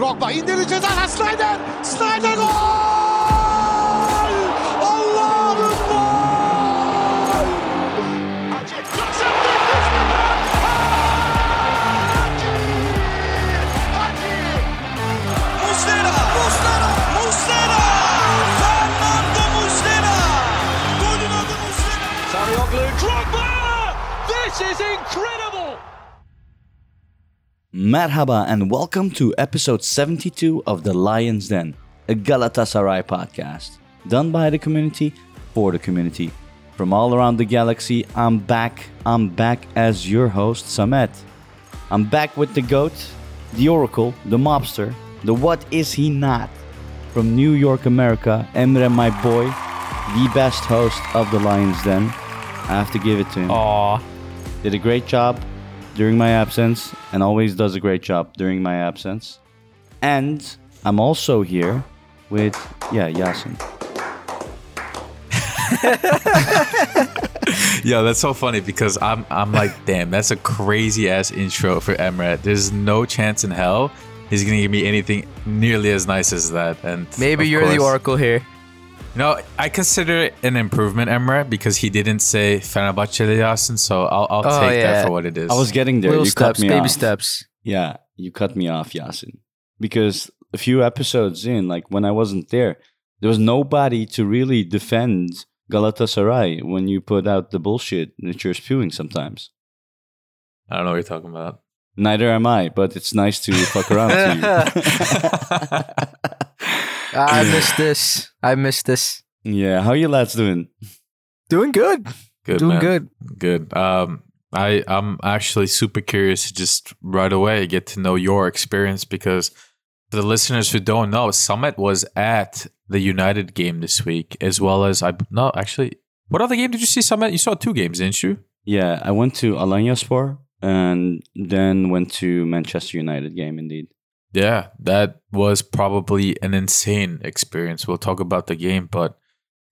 Drogba indirdi ceza Snyder. Snyder gol! Merhaba and welcome to episode 72 of The Lion's Den, a Galatasaray podcast. Done by the community, for the community. From all around the galaxy, I'm back. I'm back as your host, Samet. I'm back with the GOAT, the Oracle, the Mobster, the What Is He Not? From New York, America, Emre, my boy, the best host of The Lion's Den. I have to give it to him Aw. did a great job during my absence and always does a great job during my absence. And I'm also here with, yeah, Yasin. Yo, that's so funny because I'm I'm like, damn, that's a crazy ass intro for Emret. There's no chance in hell he's gonna give me anything nearly as nice as that. And Maybe you're the oracle here. You know, I consider it an improvement, Emret, because he didn't say Fenerbahçe Yasin, so I'll, I'll Oh, take yeah. that for what it is. I was getting there. Little you steps, cut me baby off. steps. Yeah, you cut me off, Yasin. Because a few episodes in, like when I wasn't there, there was nobody to really defend Galatasaray when you put out the bullshit that you're spewing sometimes. I don't know what you're talking about. Neither am I, but it's nice to fuck around with you. I missed this. I missed this. yeah, how you lads doing? Doing good. Good, Doing man. good. Good. Um, I I'm actually super curious to just right away get to know your experience because for the listeners who don't know, Samet was at the United game this week as well as I no actually. What other game did you see, Samet? You saw two games, didn't you? Yeah, I went to Alanyaspor and then went to Manchester United game indeed. Yeah, that was probably an insane experience. We'll talk about the game, but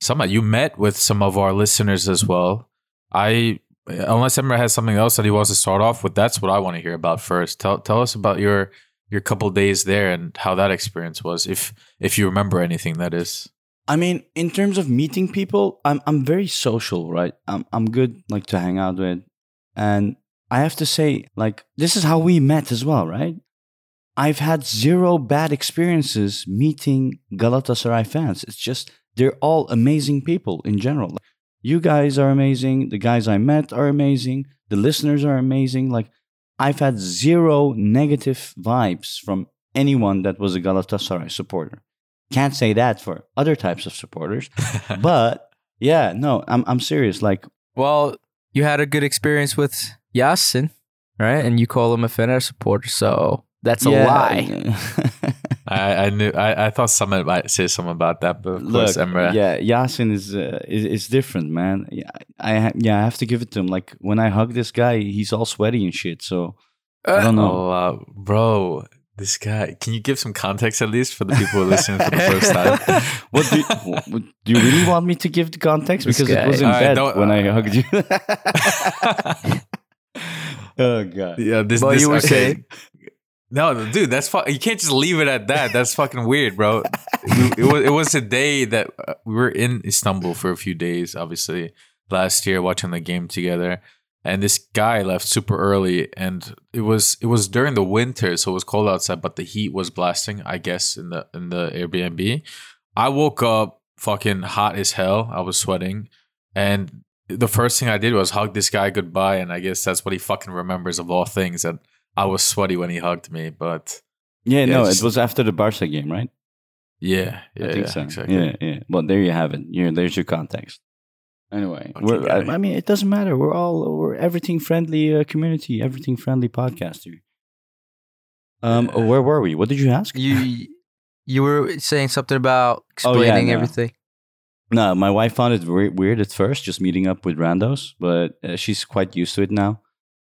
Samet, you met with some of our listeners as well. I unless Emre has something else that he wants to start off with, that's what I want to hear about first. Tell tell us about your your couple days there and how that experience was, if if you remember anything. That is. I mean, in terms of meeting people, I'm I'm very social, right? I'm I'm good like to hang out with. And I have to say, like, this is how we met as well, right? I've had zero bad experiences meeting Galatasaray fans. It's just they're all amazing people in general. You guys are amazing. The guys I met are amazing. The listeners are amazing. Like, I've had zero negative vibes from anyone that was a Galatasaray supporter. Can't say that for other types of supporters, but yeah, no, I'm I'm serious. Like, Well, you had a good experience with Yasin, right? And you call him a Fener supporter, so that's a lie. I, I knew I, I thought Samet might say something about that, but of Look, course Emre. yeah, Yasin is, uh, is is different, man. Yeah, I yeah, I have to give it to him. Like when I hug this guy, he's all sweaty and shit. So I don't know. Oh, uh, bro, this guy. Can you give some context at least for the people who are listening for the first time? what do you, what- do you really want me to give the context? This Because it was in Alright, bed don't- when I uh, hugged you. oh god. yeah, this. Well, this you were okay. saying? No, dude, that's fu- you can't just leave it at that. That's fucking weird, bro. it, it was it was a day that uh, we were in Istanbul for a few days, obviously last year, watching the game together. And this guy left super early, and it was it was during the winter, so it was cold outside, but the heat was blasting. I guess in the in the Airbnb, I woke up fucking hot as hell. I was sweating, and the first thing I did was hug this guy goodbye, and I guess that's what he fucking remembers of all things. And I was sweaty when he hugged me, but Yeah, Yeah, no, just- it was after the Barca game, right? yeah, yeah, I think yeah, so. exactly. Yeah, yeah. Well, there you have it. Here, there's your context. Anyway, Okay, we're. I, I mean, it doesn't matter. We're all we're everything friendly uh, community, everything friendly podcast here. Um, Yeah. where were we? What did you ask? You you were saying something about Oh, yeah, explaining no. everything. No, my wife found it very weird at first, just meeting up with randos, but uh, she's quite used to it now.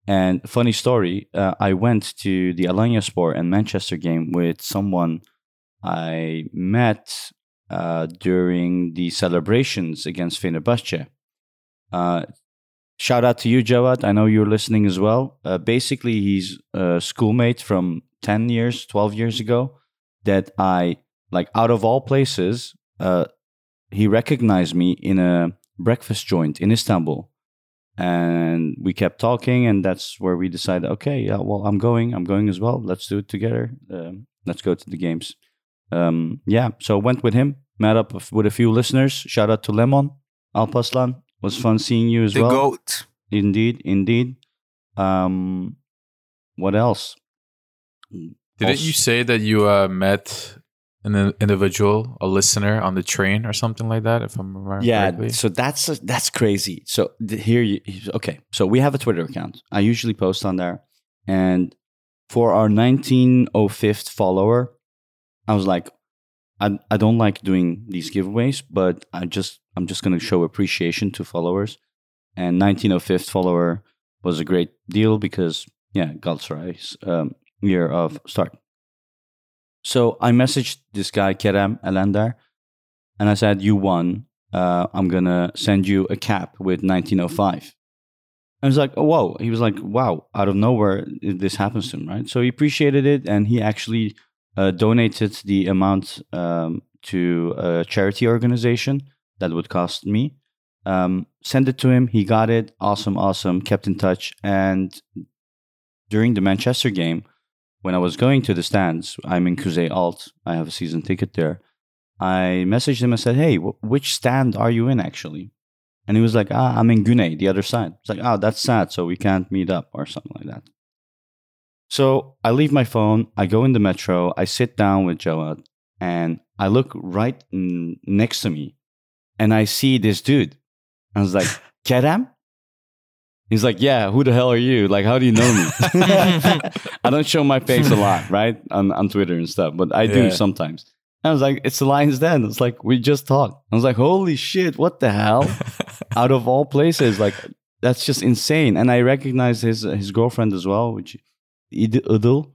And funny story, uh, I went to the Alanyaspor and Manchester game with someone I met uh, during the celebrations against Fenerbahce. Uh, shout out to you, Jawad. I know you're listening as well. Uh, basically, he's a schoolmate from 10 years, 12 years ago. that I like out of all places, uh, he recognized me in a breakfast joint in Istanbul, and we kept talking, and that's where we decided, okay, yeah, well, I'm going, I'm going as well. Let's do it together. Um, let's go to the games. Um, yeah, so went with him, met up with a few listeners. Shout out to Lemon Alpaslan. Was fun seeing you as well. The well. goat. Indeed, indeed. Um, what else? Didn't Also- you say that you uh, met an individual, a listener on the train or something like that? If I'm remembering Yeah, correctly? so that's that's crazy. So here you okay. So we have a Twitter account. I usually post on there, and for our 1905th follower, I was like, I I don't like doing these giveaways, but I just I'm just gonna show appreciation to followers, and 1905th follower was a great deal because yeah, Galatasaray's um, year of start. So I messaged this guy Kerem Elender, and I said, "You won. Uh, I'm gonna send you a cap with 1905." I was like, oh, "Whoa!" He was like, "Wow!" Out of nowhere, this happens to him, right? So he appreciated it, and he actually uh, donated the amount um, to a charity organization that would cost me. Um, send it to him. He got it. Awesome, awesome. Kept in touch, and during the Manchester game, when I was going to the stands, I'm in Kuzey Alt. I have a season ticket there. I messaged him and said, "Hey, wh- which stand are you in actually?" And he was like, "Ah, I'm in Güney, the other side." It's like, "Oh, that's sad. So we can't meet up or something like that." So I leave my phone. I go in the metro. I sit down with Jawad, and I look right n- next to me, and I see this dude. I was like, "Kerem." He's like, "Yeah, who the hell are you? Like, how do you know me?" I don't show my face a lot, right, on on Twitter and stuff, but I do Yeah. sometimes. I was like, "It's the Lions Den." It's like we just talked. I was like, "Holy shit! What the hell?" Out of all places, like that's just insane. And I recognize his his girlfriend as well, which Id- Idil,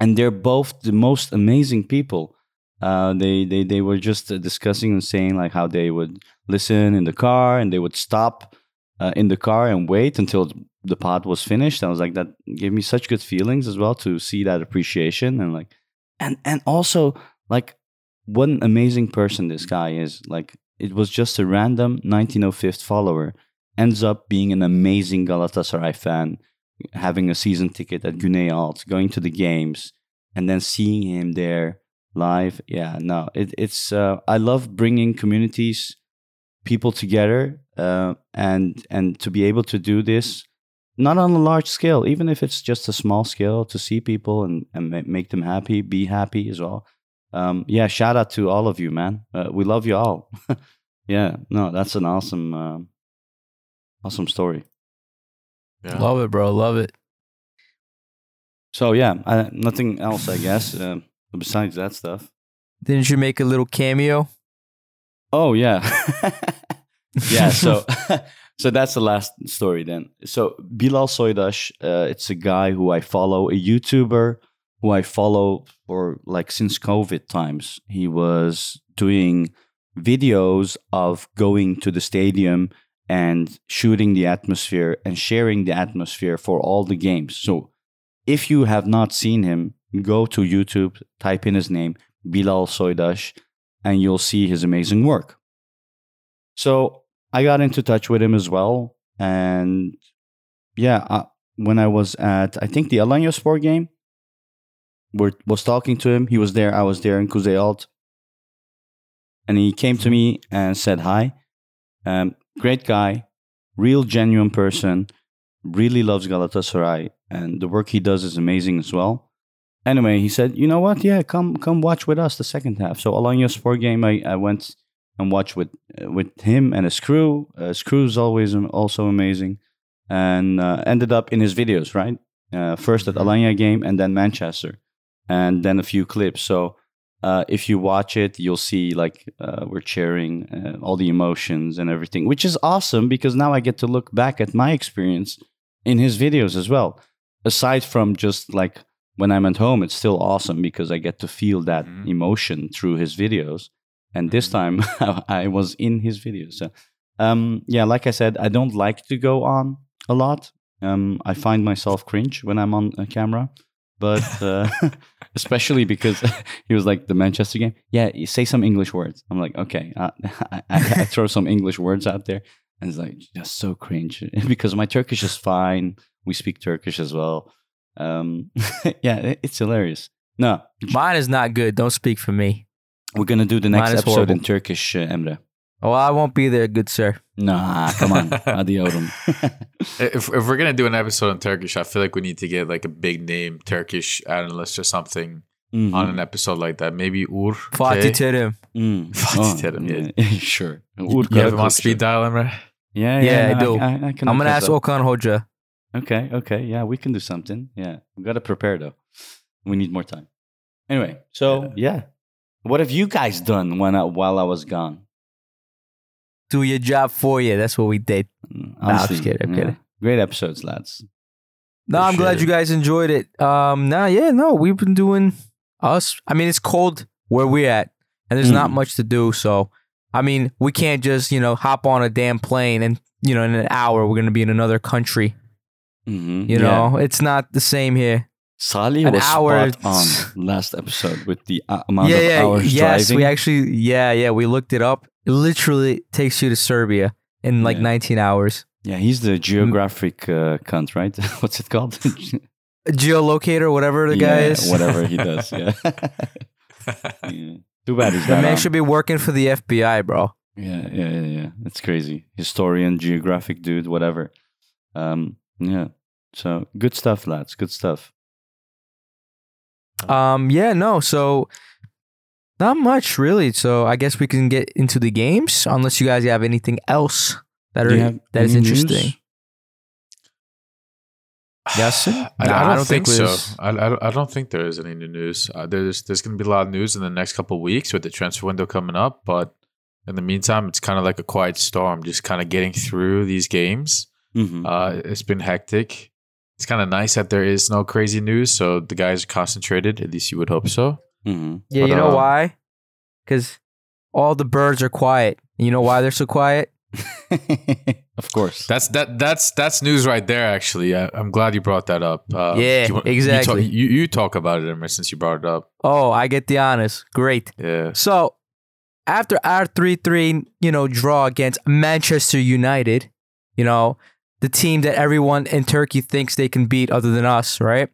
and they're both the most amazing people. Uh, they they they were just uh, discussing and saying like how they would listen in the car and they would stop uh, in the car and wait until the pod was finished. I was like, that gave me such good feelings as well to see that appreciation and like, and and also like, what an amazing person this guy is. Like, it was just a random 1905th follower ends up being an amazing Galatasaray fan, having a season ticket at Güney Alt, going to the games, and then seeing him there live. Yeah, no, it, it's. Uh, I love bringing communities, people together, uh, and and to be able to do this, not on a large scale, even if it's just a small scale, to see people and and make them happy, be happy as well. Um, yeah, shout out to all of you, man. Uh, we love you all. yeah, no, that's an awesome, um awesome story. Yeah. Love it, bro. Love it. So yeah, I, nothing else, I guess. Um, besides that stuff. Didn't you make a little cameo? Oh yeah, yeah. So so that's the last story then. So Bilal Soydash, uh, it's a guy who I follow, a YouTuber who I follow for like since COVID times. He was doing videos of going to the stadium and shooting the atmosphere and sharing the atmosphere for all the games. So if you have not seen him, go to YouTube, type in his name, Bilal Soydash, and you'll see his amazing work. So I got into touch with him as well. And yeah, uh, when I was at, I think the Alanyaspor game, we was talking to him. He was there. I was there in Kuzey Alt. And he came to me and said hi. Um, great guy, real genuine person, really loves Galatasaray. And the work he does is amazing as well anyway, he said, "You know what? Yeah, come come watch with us the second half." So Alanyaspor game, I, I went and watched with uh, with him and his crew. Uh, his crew is always also amazing, and uh, ended up in his videos. Right, uh, first at Alanya game and then Manchester, and then a few clips. So. Uh, if you watch it, you'll see like uh, we're sharing uh, all the emotions and everything, which is awesome because now I get to look back at my experience in his videos as well. Aside from just like when I'm at home, it's still awesome because I get to feel that Mhm. emotion through his videos. And this time I was in his videos. So, um, yeah, like I said, I don't like to go on a lot. Um, I find myself cringe when I'm on a camera. but uh, especially because he was like the Manchester game. Yeah, you say some English words. I'm like, okay, uh, I, I, I throw some English words out there, and it's like just so cringe because my Turkish is fine. We speak Turkish as well. Um, yeah, it- it's hilarious. No, Mine is not good. Don't speak for me. We're gonna do the next Mine is episode in horrible. Turkish, uh, Emre. Oh, I won't be there, good sir. Nah, come on, hadi yavrum. If, if we're gonna do an episode in Turkish, I feel like we need to get like a big name Turkish analyst or something Mhm. on an episode like that. Maybe Ur. Fatih okay? Terim. Mm. Fuck Terim, yeah. yeah. sure. You have him on speed dial, Emre? Yeah, Yeah, yeah, I do. I, I can I'm look gonna this ask up. Okan Hoja. Okay, okay, yeah, we can do something. Yeah, we gotta prepare though. We need more time. Anyway, so yeah, what have you guys done when I, while I was gone? Do your job for you. That's what we did. Mm, I'm just kidding, I'm kidding. Great episodes, lads. No, I'm glad Appreciate you guys enjoyed it. Um, nah, yeah, no, we've been doing us. I mean, it's cold where we're at, and there's not Mhm. much to do. So, I mean, we can't just you know hop on a damn plane and you know in an hour we're gonna be in another country. Mm-hmm. You know, it's not the same here. Sally An was hour- spot on last episode with the uh, amount yeah, of yeah, hours yes, driving. we actually, yeah, yeah, we looked it up. It literally takes you to Serbia in like Yeah. 19 hours. yeah, he's the geographic uh, cunt, right? What's it called? Geolocator, whatever the guy is. whatever he does. Yeah. yeah. Too bad he's The man on. should be working for the FBI, bro. Yeah, yeah, yeah, yeah. It's crazy. Historian, geographic dude, whatever. Um, yeah. So good stuff, lads. Good stuff. Um, yeah, no, so not much really. So I guess we can get into the games, unless you guys have anything else that are that is interesting. news? Yes. I, Nah, I don't, I don't think, think so. I, I, don't, I don't think there is any new news. Uh, there's there's going to be a lot of news in the next couple of weeks with the transfer window coming up, but in the meantime, it's kind of like a quiet storm, just kind of getting through these games. Mhm. Uh, it's been hectic. It's kind of nice that there is no crazy news, so the guys are concentrated. At least you would hope so. Mhm. Yeah, But, you know um, why? Because all the birds are quiet. And you know why they're so quiet? of course. That's that that's that's news right there. Actually, I, I'm glad you brought that up. Uh, Yeah, you, exactly. You talk, you, you talk about it, Emre, since you brought it up. Oh, I get the honest. Great. Yeah. So after our 3 3, you know, draw against Manchester United, you know, the team that everyone in Turkey thinks they can beat other than us, right?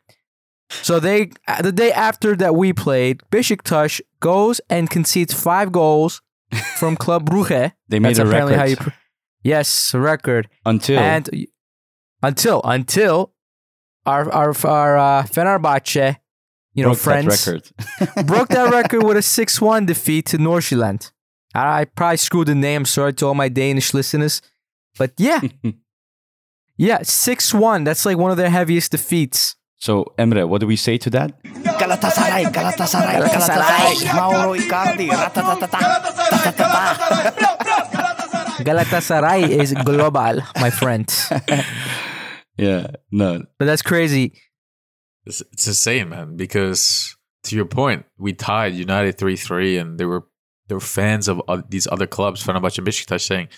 So they the day after that we played, Besiktas goes and concedes five goals from Club Brugge. They made That's a apparently record how you. Pr- yes, a record. until And until until our our our uh, Fenerbahce, you know, broke friends that record. broke that record with a 6-1 defeat to Nordsjælland. I probably screwed the name, sorry to all my Danish listeners. But yeah. Yeah, 6-1. That's like one of their heaviest defeats. so Emre, what do we say to that? Galatasaray, Galatasaray, Galatasaray, Mauro Icardi, Galatasaray is global, my friend. Yeah, no, But that's crazy. It's, it's insane, man. Because to your point, we tied United three three, and there were there were fans of oth- these other clubs, Fenerbahce and Besiktas, saying,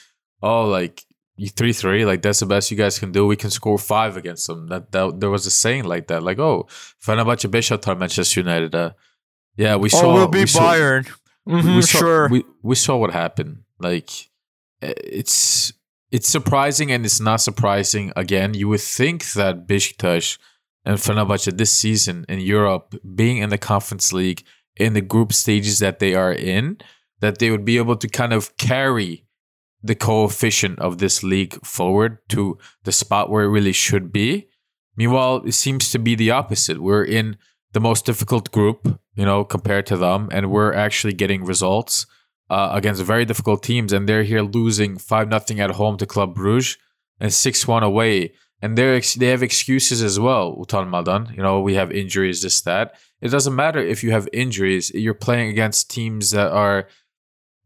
"Oh, like you three three, like that's the best you guys can do. We can score five against them." That, that there was a saying like that, like, "Oh, Fenerbahce, Besiktas, Manchester United." Uh, yeah, we saw. oh, we'll be we saw- Bayern. Mhm, we saw, sure. We we saw what happened. Like eh, it's it's surprising and it's not surprising. Again, you would think that Besiktas and Fenerbahce this season in Europe, being in the Conference League in the group stages that they are in, that they would be able to kind of carry the coefficient of this league forward to the spot where it really should be. Meanwhile, it seems to be the opposite. We're in the most difficult group, you know, compared to them, and we're actually getting results uh, against very difficult teams, and they're here losing five nothing at home to Club Bruges and six one away, and they're ex- they have excuses as well. Utan Madan, you know, we have injuries, this that. It doesn't matter if you have injuries; you're playing against teams that are,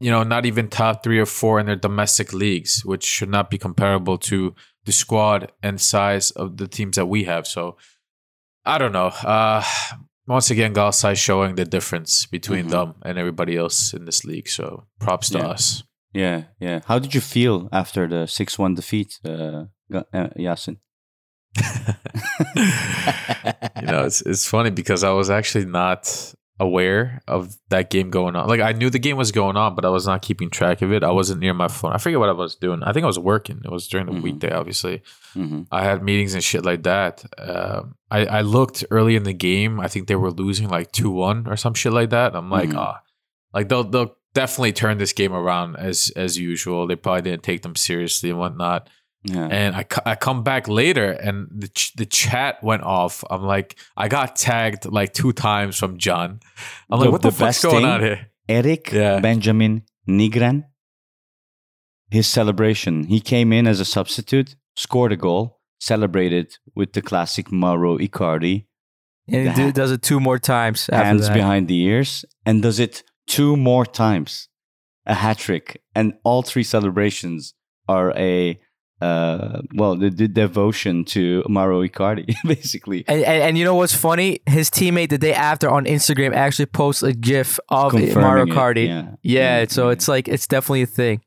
you know, not even top three or four in their domestic leagues, which should not be comparable to the squad and size of the teams that we have. So I don't know. Uh, once again, Galatasaray showing the difference between Mhm. them and everybody else in this league. So props to Yeah. us. yeah, yeah. How did you feel after the six-one defeat, uh, uh, Yasin? you know, it's it's funny because I was actually not aware of that game going on. Like I knew the game was going on, but I was not keeping track of it. I wasn't near my phone. I forget what I was doing. I think I was working. It was during the Mhm. weekday, obviously. Mhm. I had meetings and shit like that. Um, I, I looked early in the game. I think they were losing like two one or some shit like that. I'm like, Mhm. ah, like they'll they'll definitely turn this game around as as usual. They probably didn't take them seriously and whatnot. Yeah. And I, I come back later and the ch- the chat went off. I'm like, I got tagged like two times from John. I'm like, The- what the, the fuck's best going thing- on here? Eric Yeah. Benjamin Nygren, his celebration. He came in as a substitute, scored a goal, celebrated with the classic Mauro Icardi, And it That- does it two more times. After hands that. behind the ears, and does it two more times, a hat trick. And all three celebrations are a uh, well, the, the devotion to Mauro Icardi, basically. And, and, and you know what's funny? His teammate the day after on Instagram actually posts a GIF of it, Kart. Yeah. Yeah, Mm, so yeah. it's like it's definitely a thing.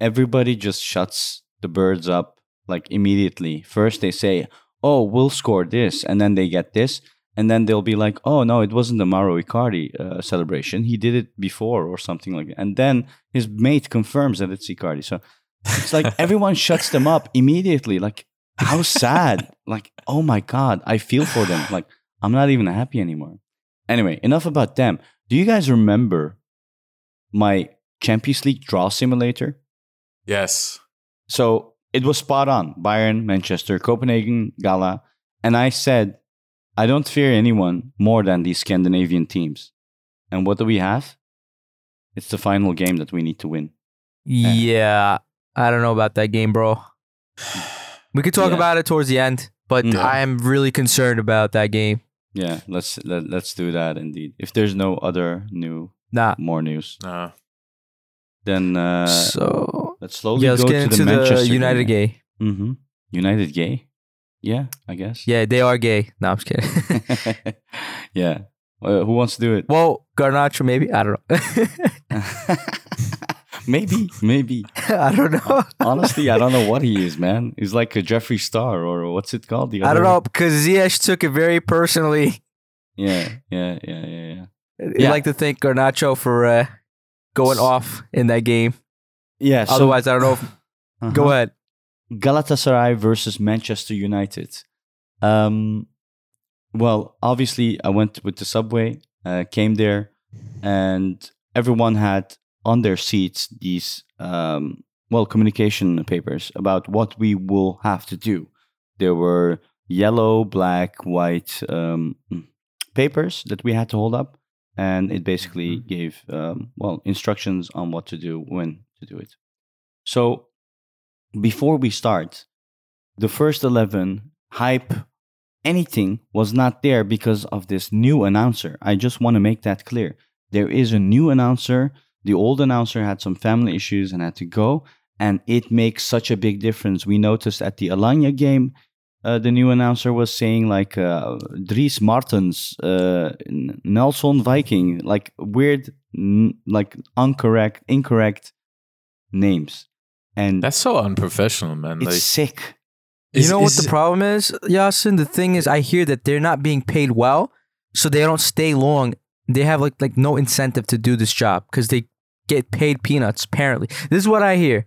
everybody just shuts the birds up like immediately. First they say, "Oh, we'll score this," and then they get this, and then they'll be like, "Oh no, it wasn't the Mauro Icardi uh, celebration. He did it before or something like that." And then his mate confirms that it's Icardi. So it's like everyone shuts them up immediately. Like how sad. like oh my god, I feel for them. Like I'm not even happy anymore. Anyway, enough about them. Do you guys remember my Champions League draw simulator? Yes. So it was spot on. Bayern, Manchester, Copenhagen, Gala. And I said, I don't fear anyone more than these Scandinavian teams. And what do we have? It's the final game that we need to win. Yeah, I don't know about that game, bro. We could talk Yeah. about it towards the end, but Yeah. I am really concerned about that game. Yeah, let's let, let's do that indeed. If there's no other new Nah. more news, nah. then uh, so let's slowly yeah, let's go get to into the the, Manchester United game. gay. Mm-hmm. United gay. Yeah, I guess. Yeah, they are gay. No, I'm just kidding. yeah. Uh, who wants to do it? well, Garnacho, maybe. I don't know. maybe, maybe. I don't know. Honestly, I don't know what he is, man. He's like a Jeffree Star or what's it called? The I don't know because Ziyech took it very personally. Yeah, yeah, yeah, yeah, yeah. I'd Yeah. like to thank Garnacho for uh, going off in that game. Yeah. So, Otherwise, I don't know. If, uh-huh. Go ahead. Galatasaray versus Manchester United. Um, well, obviously, I went with the subway, uh, came there, and everyone had on their seats these, um, well, communication papers about what we will have to do. There were yellow, black, white um, papers that we had to hold up, and it basically gave, um, well, instructions on what to do, when to do it. So before we start, the first 11 hype, anything was not there because of this new announcer. I just want to make that clear. There is a new announcer. The old announcer had some family issues and had to go, and it makes such a big difference. We noticed at the Alanya game, uh, the new announcer was saying like uh, Dries Martens, uh, Nelson Viking, like weird, n- like incorrect, incorrect names, and That's so unprofessional, man. it's Like, sick. You is- know what is the problem is, Yasin? The thing is, I hear that they're not being paid well, so they don't stay long. They have like like no incentive to do this job because they get paid peanuts. Apparently, this is what I hear.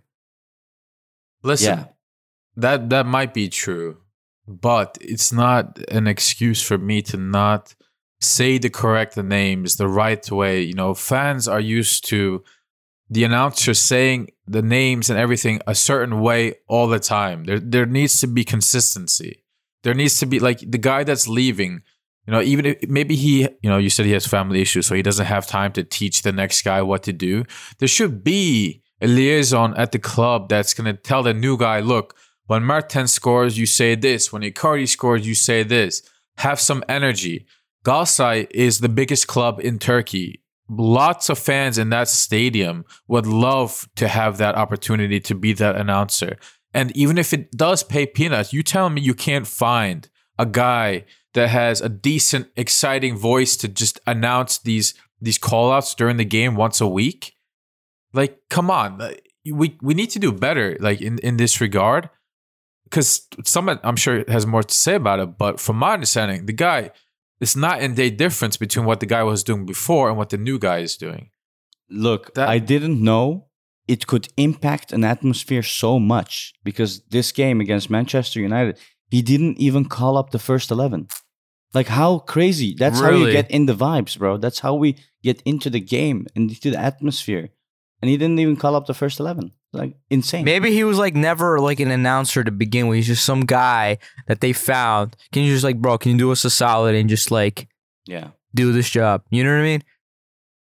Listen, Yeah. that that might be true, but it's not an excuse for me to not say the correct names the right way. You know, fans are used to the announcer saying the names and everything a certain way all the time. There there needs to be consistency. There needs to be like the guy that's leaving. You know, even if maybe he, you know, you said he has family issues, so he doesn't have time to teach the next guy what to do. There should be a liaison at the club that's going to tell the new guy, look, when Martin scores, you say this. When Icardi scores, you say this. Have some energy. Galatasaray is the biggest club in Turkey. Lots of fans in that stadium would love to have that opportunity to be that announcer. And even if it does pay peanuts, you tell me you can't find a guy that has a decent, exciting voice to just announce these these callouts during the game once a week. Like, come on, uh, we we need to do better. Like in in this regard, because someone I'm sure has more to say about it, but from my understanding, the guy it's not in day difference between what the guy was doing before and what the new guy is doing. Look, That- I didn't know it could impact an atmosphere so much because this game against Manchester United, he didn't even call up the first 11. Like, how crazy. That's how you get in the vibes, bro. That's how we get into the game and into the atmosphere. And he didn't even call up the first 11. Like, insane. Maybe he was like never like an announcer to begin with. He's just some guy that they found. Can you just like, bro, can you do us a solid and just like Yeah, do this job? You know what I mean?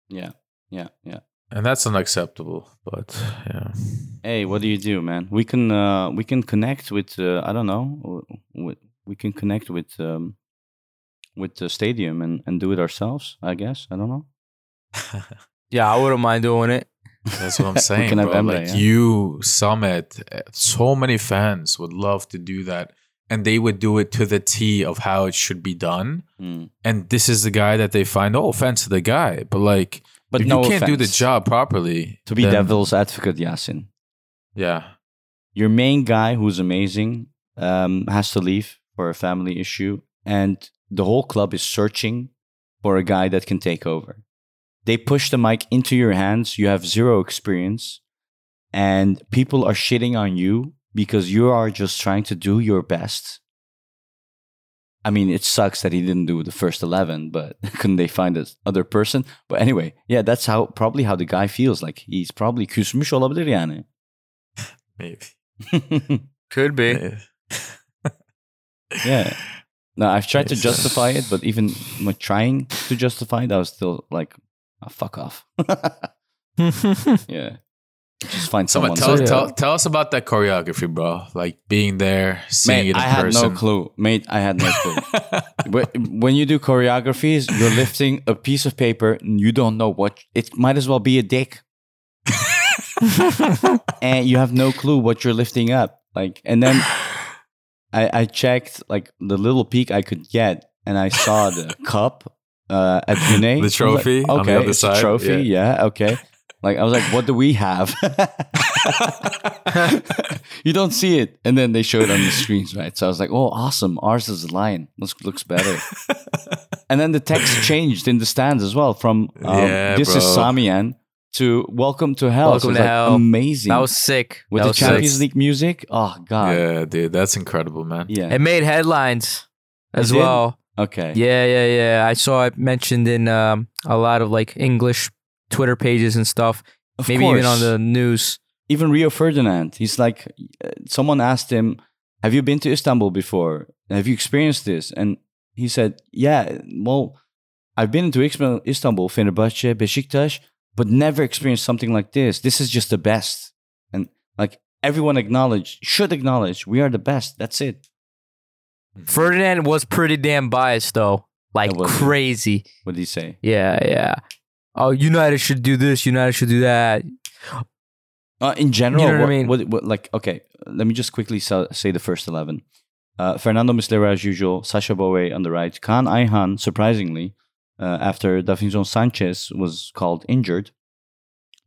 yeah, yeah, yeah. And that's unacceptable. But yeah. Hey, what do you do, man? We can uh, we can connect with uh, I don't know. With, we can connect with um, with the stadium and, and do it ourselves. I guess I don't know. Yeah, I wouldn't mind doing it. That's what I'm saying, bro. Emre, Like yeah. you, Samet, so many fans would love to do that, and they would do it to the T of how it should be done. Mm. And this is the guy that they find. No offense to the guy, but like, But no you can't do the job properly. To be then- devil's advocate, Yasin, yeah, your main guy who's amazing um, has to leave for a family issue, and the whole club is searching for a guy that can take over. They push the mic into your hands. You have zero experience, and people are shitting on you because you are just trying to do your best. I mean, it sucks that he didn't do the first 11, but couldn't they find this other person? But anyway, yeah, that's how probably how the guy feels. Like he's probably küsmüş olabilir yani. maybe. Could be. Yeah. No, I've tried to justify it, but even like, trying to justify it, I was still like, oh, fuck off. yeah. Just find Someone someone. tell, to- tell, tell us about that choreography, bro. Like being there, seeing Mate, it in I had person. no clue. Mate, I had no clue. but when you do choreographies, you're lifting a piece of paper and you don't know what it might as well be a dick. and you have no clue what you're lifting up. Like and then I, I checked like the little peek I could get and I saw the cup uh at Brunei. The trophy like, on the okay, other it's a trophy, yeah, okay. Like I was like, what do we have? you don't see it. And then they show it on the screens, right? So I was like, oh, awesome. Ours is a lion. Looks looks better. and then the text changed in the stands as well from um, Yeah, this is bro. Samian to welcome to hell. Welcome so it was to like hell. amazing. that was sick. with that the Champions sick. League music. Oh god. Yeah. yeah, dude, that's incredible, man. Yeah. It made headlines as well. Okay. Yeah, yeah, yeah. I saw it mentioned in um, a lot of like English Twitter pages and stuff. Of Maybe course. even on the news. even Rio Ferdinand. He's like, uh, someone asked him, "Have you been to Istanbul before? Have you experienced this?" And he said, "Yeah, well, I've been to Isma- Istanbul, Fenerbahce, Besiktas, but never experienced something like this. This is just the best." And like everyone acknowledge, should acknowledge, we are the best. That's it. Ferdinand was pretty damn biased though. Like was crazy. What did he say? Yeah, yeah. Oh, United should do this. United should do that. Uh, in general, you know what I mean? what, what- like, okay, let me just quickly so, say the first 11. Uh, Fernando Muslera as usual, Sacha Boey on the right, Kaan Ayhan, surprisingly, uh, after Davinson Sanchez was called injured,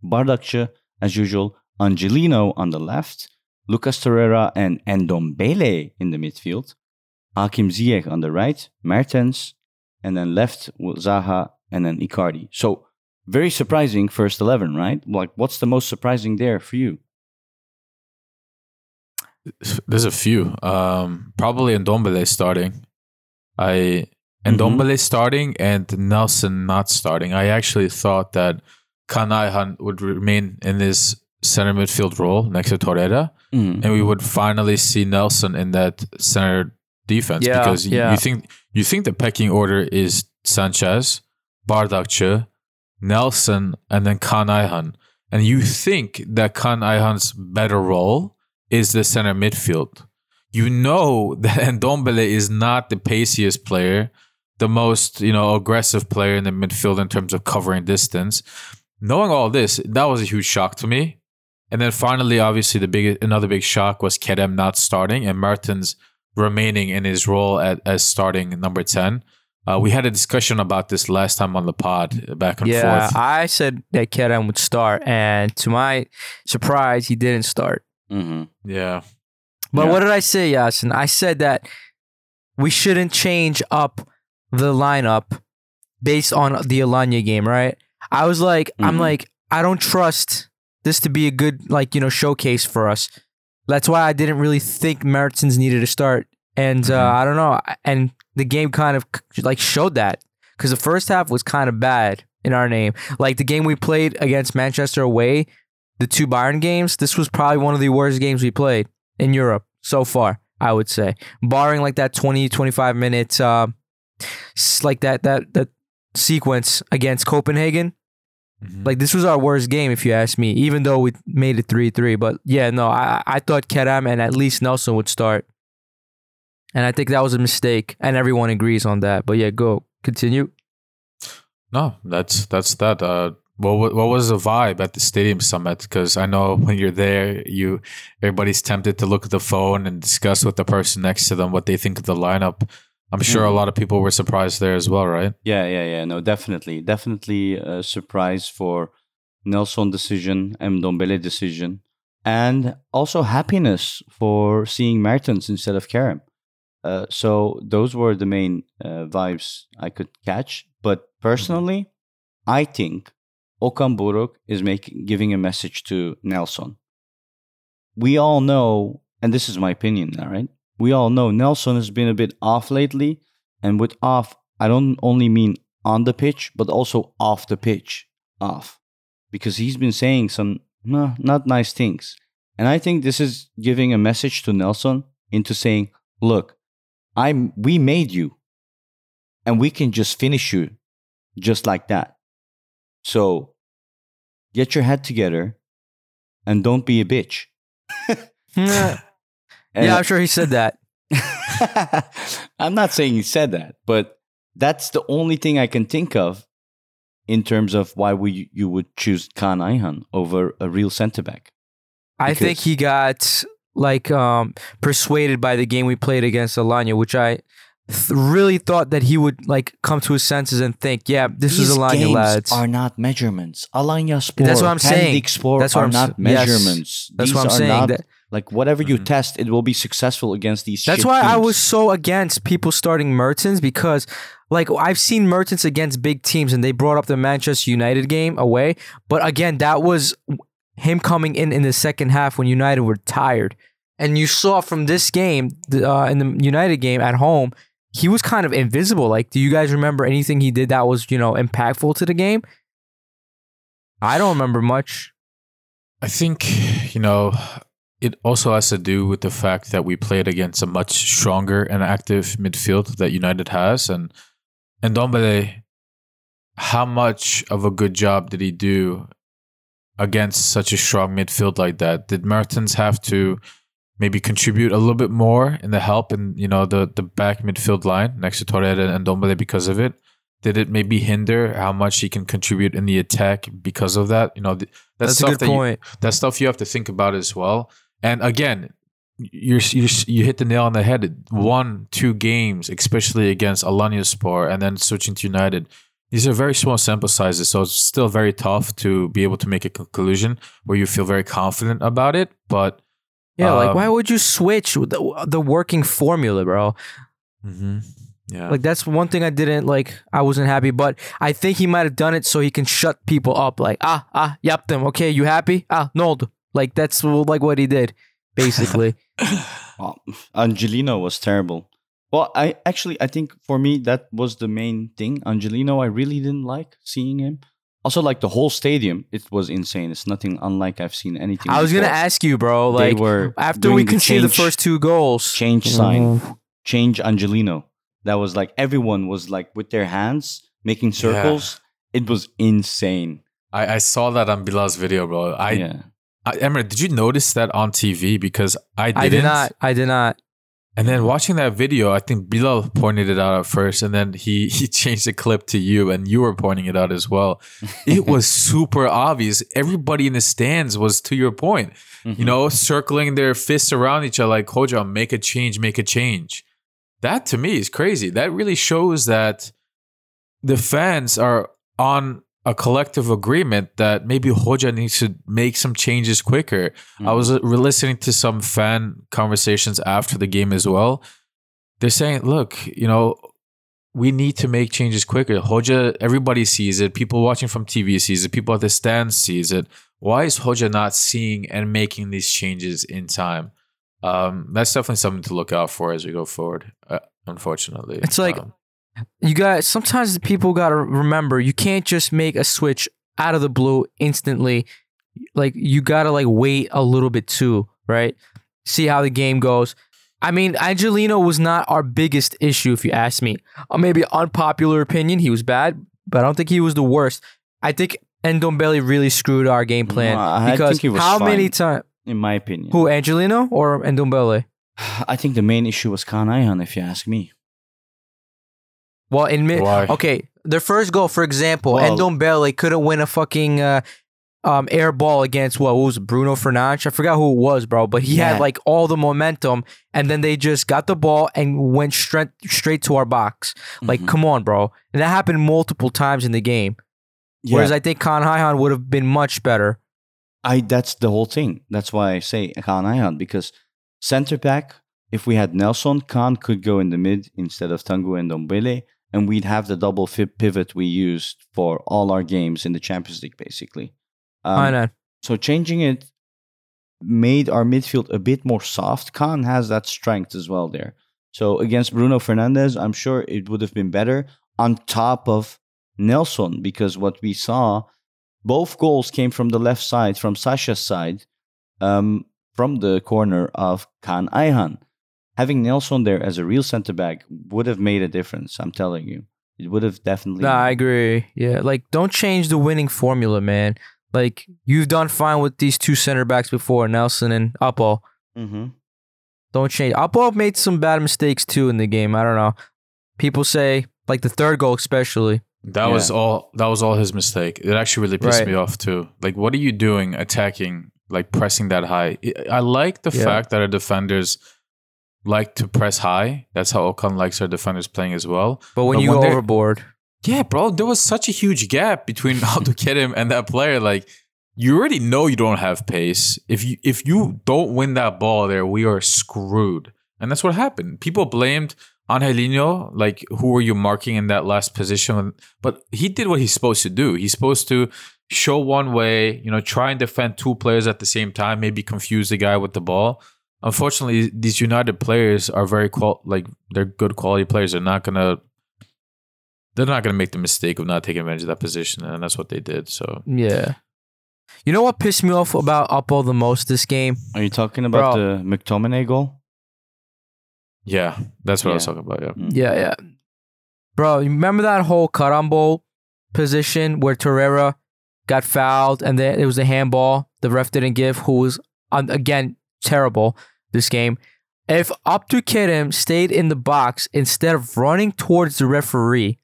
Bardakçı as usual, Angelino on the left, Lucas Torreira and Ndombele in the midfield, Hakim Ziyech on the right, Mertens, and then left Zaha and then Icardi. So very surprising first 11, right? Like, what's the most surprising there for you? There's a few. Um, probably Ndombele starting. I Mhm. Ndombele starting and Nelson not starting. I actually thought that Kaan Ayhan would remain in his center midfield role next to Torreira, Mm. and we would finally see Nelson in that center defense Yeah, because yeah. you think you think the pecking order is Sanchez, Bardakçı, Nelson, and then Kaan Ayhan. And you think that Kaan Ayhan's better role is the center midfield. You know that Ndombele is not the paciest player, the most, you know, aggressive player in the midfield in terms of covering distance. Knowing all this, that was a huge shock to me. And then finally, obviously, the big another big shock was Kerem not starting and Mertens remaining in his role at, as starting number 10. Uh, we had a discussion about this last time on the pod, back and Yeah, forth. Yeah, I said that Kerem would start, and to my surprise, he didn't start. Mhm. Yeah. But Yeah. what did I say, Yasin? I said that we shouldn't change up the lineup based on the Alanya game, right? I was like, I'm Mhm. like, I don't trust this to be a good, like, you know, showcase for us. That's why I didn't really think Mertens needed to start. And uh, Mhm. I don't know. And the game kind of like showed that because the first half was kind of bad in our name. Like the game we played against Manchester away, the two Bayern games, this was probably one of the worst games we played in Europe so far, I would say. Barring like that 20, 25 minutes, uh, like that, that, that sequence against Copenhagen. Mhm. Like this was our worst game, if you ask me, even though we made it 3 3. But yeah, no, I, I thought Kerem and at least Nelson would start. And I think that was a mistake. And everyone agrees on that. But yeah, go. Continue. No, that's that's that. Uh, what what was the vibe at the stadium Samet? Because I know when you're there, you everybody's tempted to look at the phone and discuss with the person next to them what they think of the lineup. I'm sure a lot of people were surprised there as well, right? Yeah, yeah, yeah. No, definitely, definitely a surprise for Nelson decision, Ndombele decision, and also happiness for seeing Mertens instead of Kerem. Uh, so those were the main uh, vibes I could catch. But personally, I think Okan Buruk is making giving a message to Nelson. We all know, and this is my opinion, all right? We all know Nelson has been a bit off lately, and with off, I don't only mean on the pitch, but also off the pitch, off, because he's been saying some nah, not nice things, and I think this is giving a message to Nelson into saying, "Look, I'm we made you, and we can just finish you, just like that. So, get your head together, and don't be a bitch." yeah, I'm sure he said that. I'm not saying he said that, but that's the only thing I can think of in terms of why we, you would choose Kaan Ayhan over a real centre back. I think he got like um persuaded by the game we played against Alanya, which I th- really thought that he would like come to his senses and think, yeah, this is Alanya games lads. are not measurements. Alanyaspor, That's what I'm saying. Sport That's what are I'm not s- yes. measurements. That's These what I'm saying. not- That- like whatever you Mhm. test, it will be successful against these. That's shit why I was so against people starting Mertens because, like, I've seen Mertens against big teams and they brought up the Manchester United game away. But again, that was him coming in in the second half when United were tired. And you saw from this game, uh, in the United game at home, he was kind of invisible. Like, do you guys remember anything he did that was, you know, impactful to the game? I don't remember much. I think, you know, it also has to do with the fact that we played against a much stronger and active midfield that United has. And and Ndombele, how much of a good job did he do against such a strong midfield like that? Did Mertens have to maybe contribute a little bit more in the help in, you know, the, the back midfield line next to Torreira and Ndombele because of it? Did it maybe hinder how much he can contribute in the attack because of that? You know, th- that's, That's, a stuff good that you- point. that's stuff you have to think about as well. And again, you're, you're hit the nail on the head. One, two games, especially against Alanyaspor, and then switching to United. These are very small sample sizes, so it's still very tough to be able to make a conclusion where you feel very confident about it. But Yeah, like, Um, why would you switch the, the working formula, bro? Mm-hmm. yeah, Like that's one thing I didn't like. I wasn't happy, but I think he might have done it so he can shut people up. Like ah ah, yep them. Okay, you happy? Ah, no. Like that's like what he did, basically. Well, Angelino was terrible. Well, I actually I think for me that was the main thing. Angelino, I really didn't like seeing him. Also, like the whole stadium, it was insane. It's nothing unlike I've seen anything. I was gonna ask you, bro. They Like were after we the conceded the change- first two goals, change mm-hmm. sign, change Angelino. That was like everyone was like with their hands making circles. It was insane. I, I saw that on Bilal's video, bro. I, yeah. I Emre, did you notice that on TV? Because I didn't. I did not. I did not. And then watching that video, I think Bilal pointed it out at first, and then he he changed the clip to you, and you were pointing it out as well. It was super obvious. Everybody in the stands was to your point, you mm-hmm. know, circling their fists around each other, like Hoja, make a change, make a change. That to me is crazy. That really shows that the fans are on a collective agreement that maybe Hoja needs to make some changes quicker. I was uh, listening to some fan conversations after the game as well. They're saying, look, you know, we need to make changes quicker. Hoja, everybody sees it. People watching from TV sees it. People at the stands sees it. Why is Hoja not seeing and making these changes in time? Um, that's definitely something to look out for as we go forward. Uh, unfortunately, It's like- Um, you got sometimes people got to remember you can't just make a switch out of the blue instantly like you got to like wait a little bit too right see how the game goes i mean angelino was not our biggest issue if you ask me uh, maybe unpopular opinion he was bad but i don't think he was the worst i think Ndombele really screwed our game plan No, I because think he was how many times in my opinion. who angelino or Ndombele? I think the main issue was Kaan Ayhan, if you ask me. Well, in mid, Why? okay, their first goal, for example, Well- Ndombele couldn't win a fucking uh, um, air ball against what, what was it, Bruno Fernandes? I forgot who it was, bro, but he Yeah. had like all the momentum, and then they just got the ball and went straight straight to our box. Like, Mhm. come on, bro, and that happened multiple times in the game. Yeah, Whereas I think Kaan Ayhan would have been much better. I that's the whole thing. That's why I say Kaan Ayhan because center back. If we had Nelsson, Kaan could go in the mid instead of Tanguy Ndombele, and we'd have the double pivot we used for all our games in the Champions League, basically. Um, I know. So changing it made our midfield a bit more soft. Kaan has that strength as well there. So against Bruno Fernandes, I'm sure it would have been better on top of Nelsson because what we saw, both goals came from the left side, from Sacha's side, um, from the corner of Kaan Ayhan. Having Nelsson there as a real center back would have made a difference. I'm telling you, it would have definitely. Nah, I agree. Yeah, like don't change the winning formula, man. Like you've done fine with these two center backs before, Nelsson and Uppo. hmm Don't change. Uppo made some bad mistakes too in the game. I don't know. People say like the third goal, especially. That was all. That was all his mistake. It actually really pissed Right. me off too. Like, what are you doing, attacking, like pressing that high? I- I like the Yeah. fact that our defenders like to press high. That's how Okan likes our defenders playing as well. But when But you when go overboard, Yeah, bro, there was such a huge gap between Abdulkarim and that player. Like, you already know you don't have pace. If you if you don't win that ball there, we are screwed. And that's what happened. People blamed Angelino, like who were you marking in that last position? But he did what he's supposed to do. He's supposed to show one way, you know, try and defend two players at the same time, maybe confuse the guy with the ball. Unfortunately, these United players are very qual like they're good quality players. They're not gonna they're not gonna make the mistake of not taking advantage of that position, and that's what they did. So yeah. You know what pissed me off about Uppo the most this game? Are you talking about Bro. the McTominay goal? yeah, that's what I was talking about. Yeah. Mm. Yeah, yeah. Bro, you remember that whole carambol position where Torreira got fouled and then it was a handball the ref didn't give, who was, again, terrible this game. If Abdul Kerim stayed in the box instead of running towards the referee,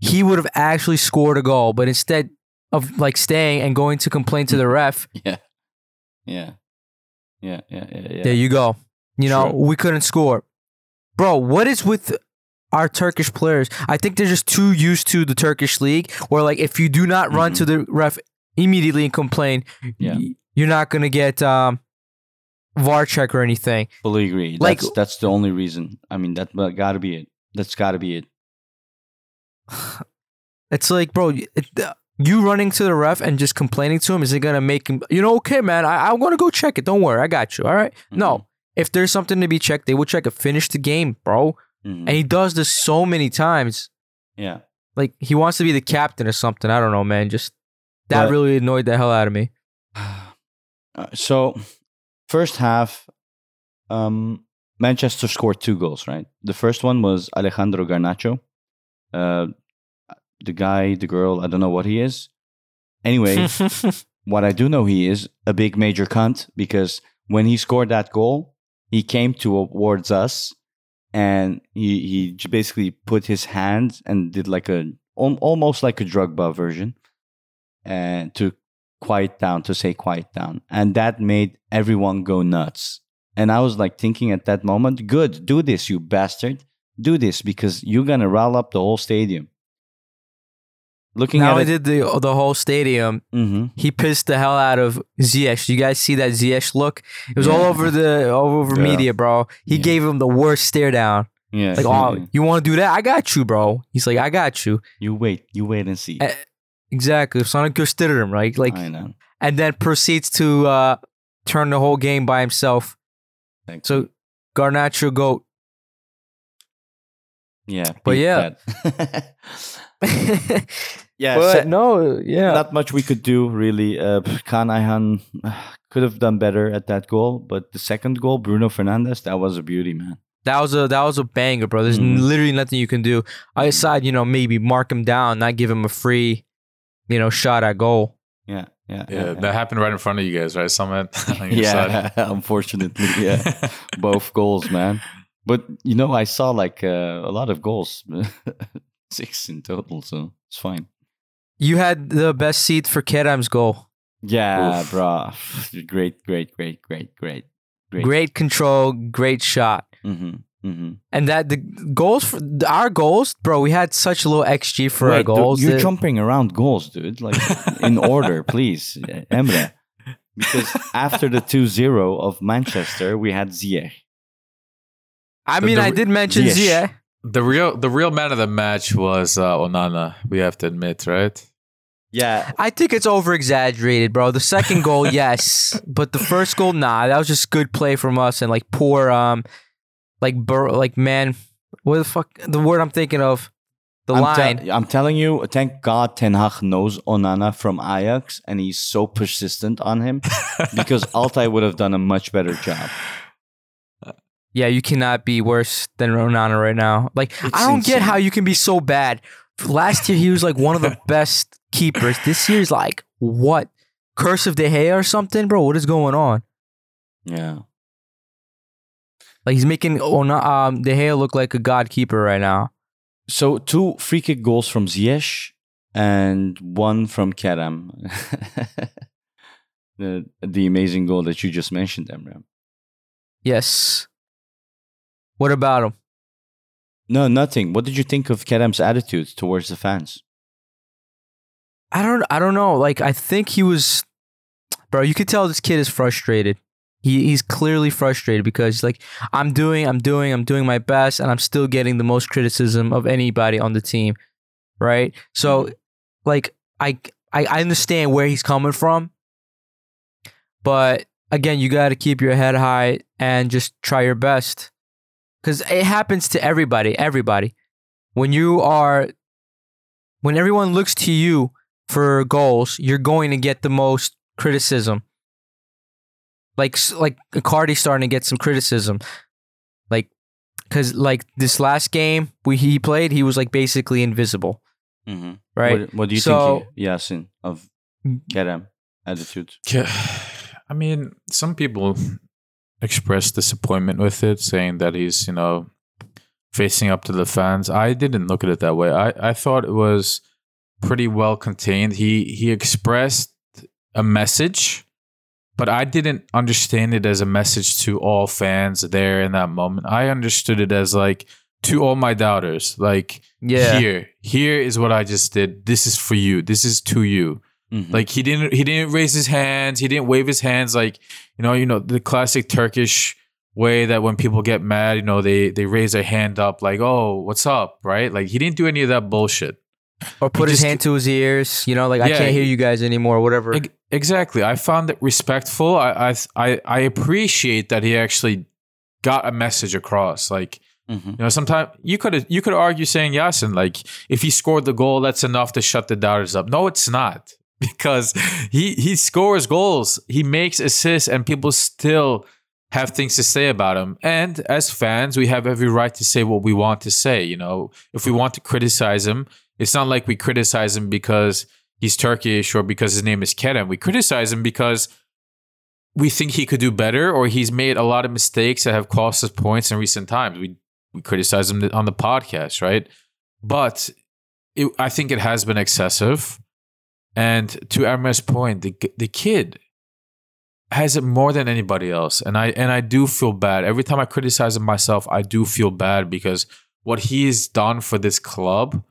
he would have actually scored a goal. But instead of like staying and going to complain to the ref, Yeah. Yeah. Yeah. Yeah. Yeah. yeah. There you go. You know, True. we couldn't score. Bro, what is with our Turkish players? I think they're just too used to the Turkish league where like if you do not run Mhm. to the ref immediately and complain, Yeah. you're not going to get um VAR check or anything. Fully agree. Like- That's that's the only reason. I mean, that got to be it. That's got to be it. It's like, bro, it, you running to the ref and just complaining to him is it going to make him, you know, okay, man, I, I'm to go check it. Don't worry. I got you. All right? No. If there's something to be checked, they will check it. Finish the game, bro. Mhm. And he does this so many times. Yeah. like he wants to be the captain or something. I don't know, man. Just that But- really annoyed the hell out of me. Uh, so, first half, um, Manchester scored two goals. Right. The first one was Alejandro Garnacho. Uh, the guy, the girl, I don't know what he is. Anyway, what I do know he is a big major cunt because when he scored that goal, he came towards us and he he basically put his hand and did like a almost like a drug bar version and to quiet down to say quiet down and that made everyone go nuts and i was like thinking at that moment good do this you bastard do this because you're gonna rile up the whole stadium looking Now at he it, did the the whole stadium. Mhm. He pissed the hell out of Ziyech. You guys see that Ziyech look? It was all over the all over Yeah. media, bro. He Yeah. gave him the worst stare down. yeah, Like, oh, you want to do that? I got you, bro. He's like, I got you. you wait, you wait and see. Exactly. Sana gösteririm, right? Like, I know. and then proceeds to uh, turn the whole game by himself. Thank So Garnacho goat. yeah, but yeah. that. yeah, but se- no, yeah. not much we could do really. Uh, Kaan Ayhan could have done better at that goal, but the second goal, Bruno Fernandes, that was a beauty, man. That was a that was a banger, bro. There's Mhm. literally nothing you can do. I decide, you know, maybe mark him down, not give him a free, you know, shot at goal. Yeah, yeah, Yeah, that happened right in front of you guys, right? Someone on your yeah. Unfortunately, yeah, both goals, man. But you know, I saw like uh, a lot of goals, six in total, so it's fine. You had the best seat for Kerem's goal. Yeah, Oof. bro. Great, great, great, great, great, great. Great control, great shot. Mm-hmm. Mm-hmm. And that the goals for our goals, bro, we had such low XG for our Wait, dude, goals. you're that- jumping around goals, dude. Like in order, please, Emre. Because after the 2-0 of Manchester, we had Ziyech. I The- mean, the I did mention Ziyech. Ziyech. the real the real man of the match was uh, Onana. We have to admit, right? Yeah, I think it's over exaggerated, bro. The second goal, yes, but the first goal, nah. That was just good play from us and like poor, um, like bur- like man, what the fuck? The word I'm thinking of, the I'm, line. te- I'm telling you, thank God Ten Hag knows Onana from Ajax, and he's so persistent on him because Altay would have done a much better job. yeah, you cannot be worse than Onana right now. Like It's I don't get how you can be so bad. Last year he was like one of the best keepers. This year's like what? Curse of De Gea or something, bro? What is going on? Yeah. Like he's making Ona, um, De Gea look like a god keeper right now. So two free kick goals from Ziyech and one from Kerem. the the amazing goal that you just mentioned, Emre. Yes. What about him? No, nothing. What did you think of Kerem's attitude towards the fans? I don't I don't know. Like I think he was bro, you could tell this kid is frustrated. He he's clearly frustrated because he's like I'm doing I'm doing I'm doing my best and I'm still getting the most criticism of anybody on the team. Right? So like I I, I understand where he's coming from. But again, you got to keep your head high and just try your best. Cuz it happens to everybody, everybody. When you are when everyone looks to you for goals, you're going to get the most criticism. Like like Cardi starting to get some criticism, like because like this last game we he played, he was like basically invisible, Mm-hmm. right? What, what do you So- think, Yasin, of Kerem attitude? Yeah, I mean, some people express disappointment with it, saying that he's, you know, facing up to the fans. I didn't look at it that way. I, I thought it was pretty well contained. He he expressed a message, but I didn't understand it as a message to all fans there in that moment. I understood it as like to all my doubters, like Yeah, here, here is what I just did. This is for you. This is to you. Mhm. Like he didn't he didn't raise his hands. He didn't wave his hands like you know you know the classic Turkish way that when people get mad, you know they they raise their hand up like oh what's up right. Like he didn't do any of that bullshit. Or put his just- hand to his ears. You know, like I can't hear you guys anymore. Whatever. Ex- Exactly. I found it respectful. I I I, I appreciate that he actually got a message across. Like Mhm. you know, sometimes you could you could argue saying Yasin like if he scored the goal, that's enough to shut the doubters up. No, it's not because he he scores goals, he makes assists, and people still have things to say about him. And as fans, we have every right to say what we want to say. You know, if we want to criticize him, it's not like we criticize him because he's Turkish or because his name is Kerem. We criticize him because we think he could do better or he's made a lot of mistakes that have cost us points in recent times. We we criticize him on the podcast, right? But it, I think it has been excessive. And to Emre's point, the the kid has it more than anybody else, and I and I do feel bad every time I criticize him myself. I do feel bad because what he's done for this club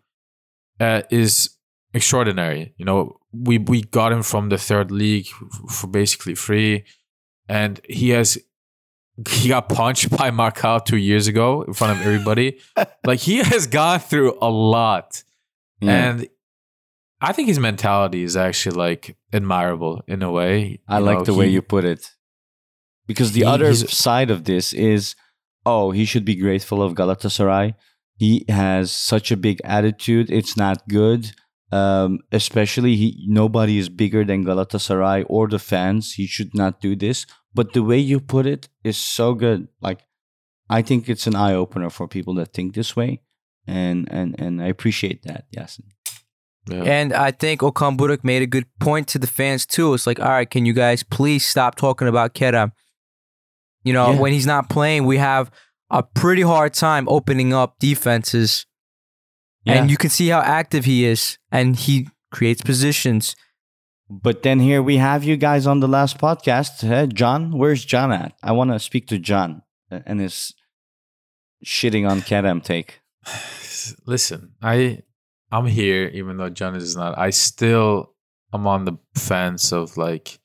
uh, is extraordinary. You know, we we got him from the third league for basically free, and he has he got punched by Marcão two years ago in front of everybody. like he has gone through a lot, and I think his mentality is actually like admirable in a way. I You like know, the way you put it. Because the He- other side of this is, oh, he should be grateful of Galatasaray. He has such a big attitude. It's not good. Um, especially he nobody is bigger than Galatasaray or the fans. He should not do this. But the way you put it is so good. Like I think it's an eye opener for people that think this way. And and and I appreciate that, Yasin. Yeah. And I think Okan Buruk made a good point to the fans too. It's like, all right, can you guys please stop talking about Kera? You know, Yeah. when he's not playing, we have a pretty hard time opening up defenses. And you can see how active he is. And he creates positions. But then here we have you guys on the last podcast. Eh, John, where's John at? I want to speak to John and his shitting on Kerem take. listen, I I'm here even though John is not. I still am on the fence of like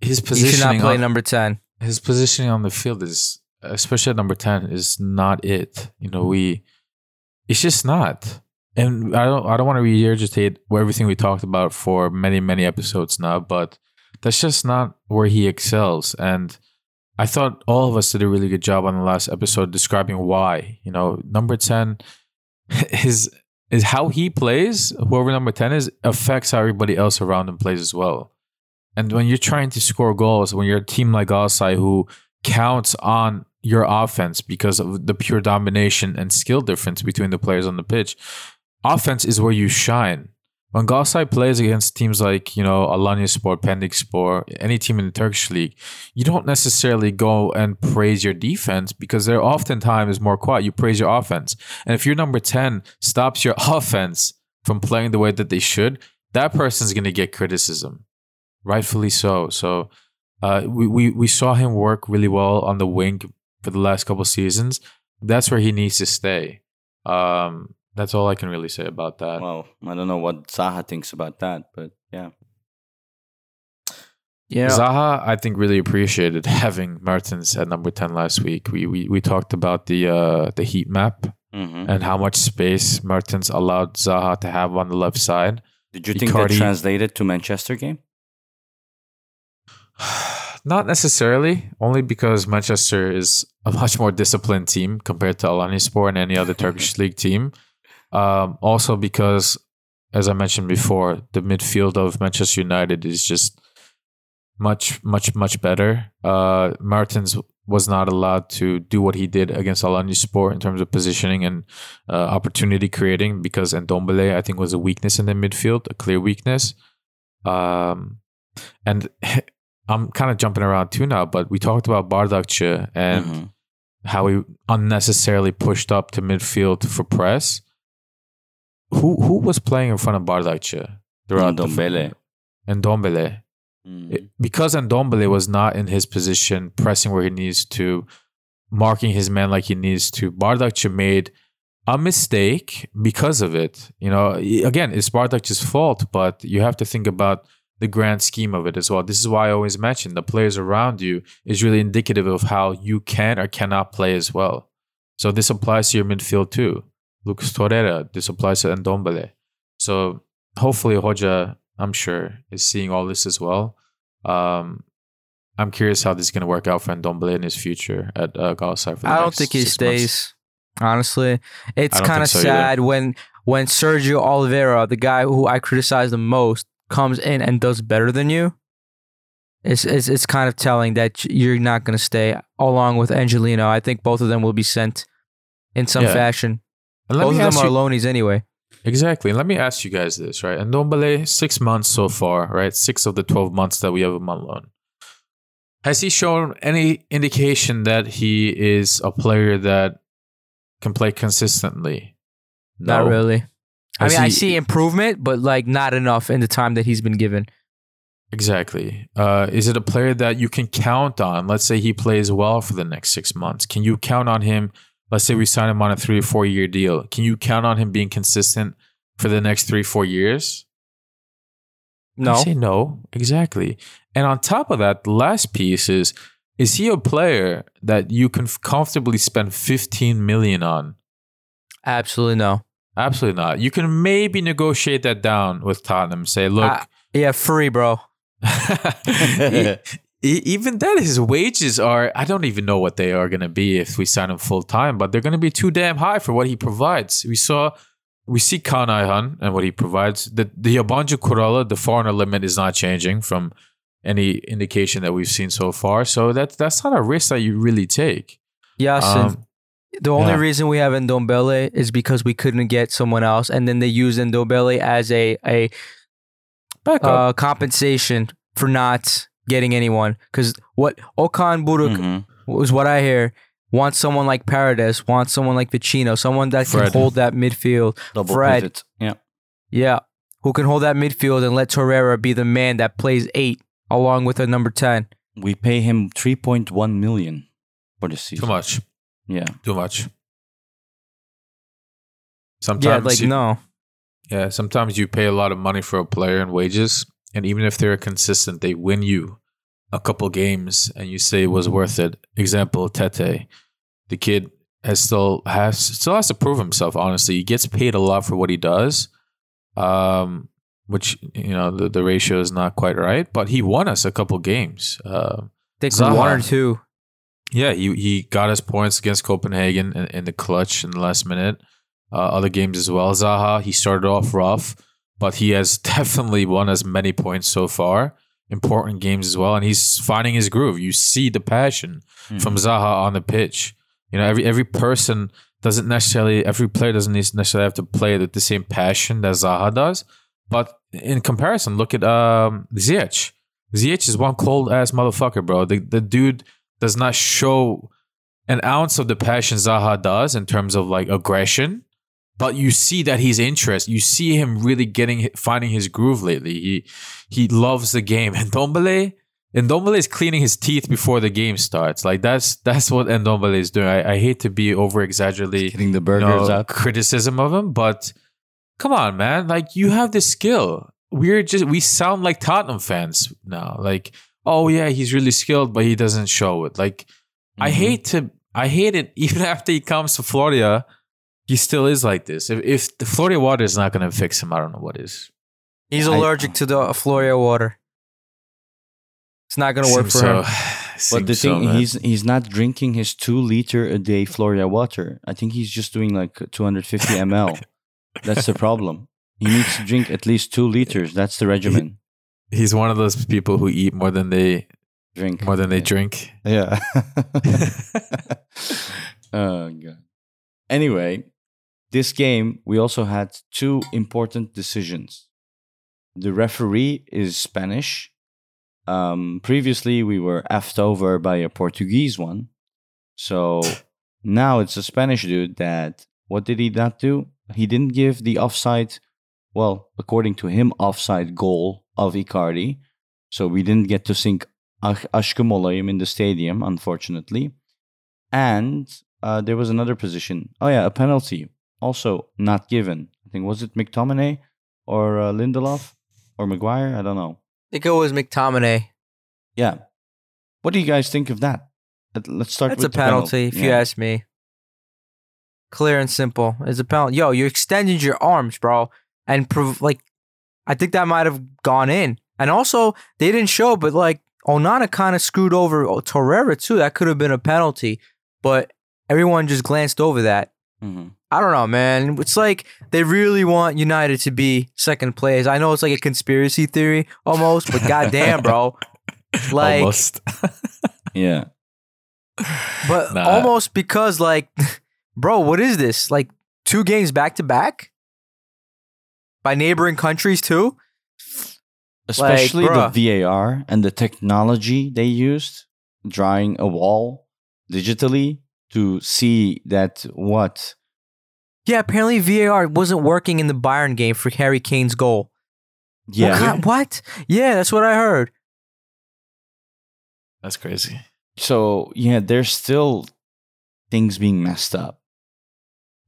his He should not play on, number 10. his positioning on the field is, especially at number ten, is not it. You know, we it's just not. And I don't I don't want to regurgitate everything we talked about for many many episodes now, but that's just not where he excels. And I thought all of us did a really good job on the last episode describing why. You know, number ten is is how he plays, whoever number 10 is, affects how everybody else around him plays as well. And when you're trying to score goals, when you're a team like Galatasaray who counts on your offense because of the pure domination and skill difference between the players on the pitch, offense is where you shine. When Galatasaray plays against teams like, you know, Alanyaspor, Pendik Sport, any team in the Turkish league, you don't necessarily go and praise your defense because they're oftentimes more quiet. You praise your offense. And if your number 10 stops your offense from playing the way that they should, that person's going to get criticism. Rightfully so. So uh, we, we, we saw him work really well on the wing for the last couple seasons. That's where he needs to stay. Um, that's all I can really say about that. Well, I don't know what Zaha thinks about that, but yeah. Yeah. Zaha, I think, really appreciated having Mertens at number ten last week. We we, we talked about the uh, the heat map hmm and how much space Mertens allowed Zaha to have on the left side. Did you think that translated to Manchester game? Not necessarily, only because Manchester is a much more disciplined team compared to Alanyaspor and any other Turkish league team. Um, also because, as I mentioned before, the midfield of Manchester United is just much, much, much better. Uh, Mertens was not allowed to do what he did against Alanyaspor in terms of positioning and uh, opportunity creating because Ndombele, I think, was a weakness in the midfield, a clear weakness. Um, and I'm kind of jumping around too now, but we talked about Bardakçı and Mhm. how he unnecessarily pushed up to midfield for press. Who who was playing in front of Bardakçı throughout the Ndombele. Ndombele. Mm. It- because Ndombele was not in his position, pressing where he needs to, marking his man like he needs to. Bardakçı made a mistake because of it. You know, again, it's Bardakçı's fault, but you have to think about the grand scheme of it as well. This is why I always mention the players around you is really indicative of how you can or cannot play as well. So this applies to your midfield too. Lucas Torreira, this applies to Ndombele. So hopefully Hoja, I'm sure, is seeing all this as well. Um, I'm curious how this is going to work out for Ndombele in his future at uh, Galatasaray. For the I don't think he six months. stays. Honestly, it's kind of so either. sad when when Sergio Oliveira, the guy who I criticize the most, comes in and does better than you. It's it's it's kind of telling that you're not going to stay along with Angelino. I think both of them will be sent in some Yeah. fashion. Both of them are you- loanies anyway. Exactly. And let me ask you guys this, right? And Ndombele, six months so far, right? Six of the 12 months that we have him on loan. Has he shown any indication that he is a player that can play consistently? Not really. I Has mean, I see improvement, but like not enough in the time that he's been given. Exactly. Uh, is it a player that you can count on? Let's say he plays well for the next six months. Can you count on him? Let's say we sign him on a three or four year deal. Can you count on him being consistent for the next three, four years? No. I say no, exactly. And on top of that, the last piece is is he a player that you can comfortably spend 15 million on? Absolutely no. Absolutely not. You can maybe negotiate that down with Tottenham. Say, look, Ah, Yeah, free, bro. even then, his wages are, I don't even know what they are going to be if we sign him full time, but they're going to be too damn high for what he provides. We saw, we see Kaan Ayhan and what he provides. The, the Yabancı Kuralı, the foreigner limit is not changing from any indication that we've seen so far. So that, that's not a risk that you really take. Yasin. Um, the only yeah. reason we have Ndombele is because we couldn't get someone else, and then they use Ndombele as a a back uh, compensation for not getting anyone. Because what Okan Buruk Mhm. was what I hear wants someone like Paredes, wants someone like Vecino, someone that Fred. can hold that midfield. Double Fred. pivot. Yeah. Yeah, who can hold that midfield and let Torreira be the man that plays eight along with a number ten. We pay him 3.1 million for the season. too much. Yeah. Too much. Yeah, Sometimes like you- no. Yeah, sometimes you pay a lot of money for a player and wages, and even if they're consistent, they win you a couple games, and you say it was worth it. Example: Tete, the kid has still has still has to prove himself. Honestly, he gets paid a lot for what he does, um, which you know the, the ratio is not quite right, but he won us a couple games. Uh, think Zaha. one or two. Yeah, he he got his points against Copenhagen in, in the clutch in the last minute. Uh, other games as well. Zaha, he started off rough, but he has definitely won as many points so far. Important games as well, and he's finding his groove. You see the passion from Zaha on the pitch. You know, every every person doesn't necessarily, every player doesn't necessarily have to play with the same passion that Zaha does. But in comparison, look at um, Ziyech. Ziyech is one cold ass motherfucker, bro. The the dude does not show an ounce of the passion Zaha does in terms of like aggression, but you see that he's interest. You see him really getting finding his groove lately. He he loves the game. And Dombele, and Dombele is cleaning his teeth before the game starts. Like that's that's what Ndombele is doing. I, I hate to be over exaggerating Getting the you know, burgers out. criticism of him, but come on, man. Like you have this skill. We're just we sound like Tottenham fans now. Like, oh yeah, he's really skilled, but he doesn't show it. Like, I Mhm. hate to I hate it even after he comes to Florida, he still is like this. If if the Florida water is not gonna fix him, I don't know what is. He's I- allergic to the Florya water. It's not gonna work for so- him. But the so, thing, man. he's he's not drinking his two liter a day Florya water. I think he's just doing like 250 ml. That's the problem. He needs to drink at least two liters. That's the regimen. He's one of those people who eat more than they Drink more than they Yeah. drink. Yeah. oh god. Anyway, this game we also had two important decisions. The referee is Spanish. Um, previously we were effed over by a Portuguese one. So now it's a Spanish dude that what did he not do? He didn't give the offside well, according to him, offside goal of Icardi. So we didn't get to sing Aş- Aşkım Olayım in the stadium, unfortunately. And uh, there was another position. Oh, yeah, a penalty. Also not given. I think, was it McTominay or uh, Lindelof or Maguire? I don't know. I think it was McTominay. Yeah. What do you guys think of that? Let- Let's start That's a the penalty, if you ask me. Clear and simple. It's a penalty. Yo, you extended your arms, bro, and prov- like, I think that might have gone in. And also, they didn't show, but like Onana kind of screwed over Torreira too. That could have been a penalty, but everyone just glanced over that. Mhm. I don't know, man. It's like they really want United to be second place. I know it's like a conspiracy theory almost, but goddamn, bro. Like, Almost. Yeah. But Nah. almost because, like, bro, what is this? Like, two games back to back by neighboring countries too? Especially bruh. the VAR and the technology they used, drawing a wall digitally to see that what Yeah, apparently VAR wasn't working in the Bayern game for Harry Kane's goal. yeah What? kind- what? Yeah, that's what I heard. That's crazy. so yeah there's still things being messed up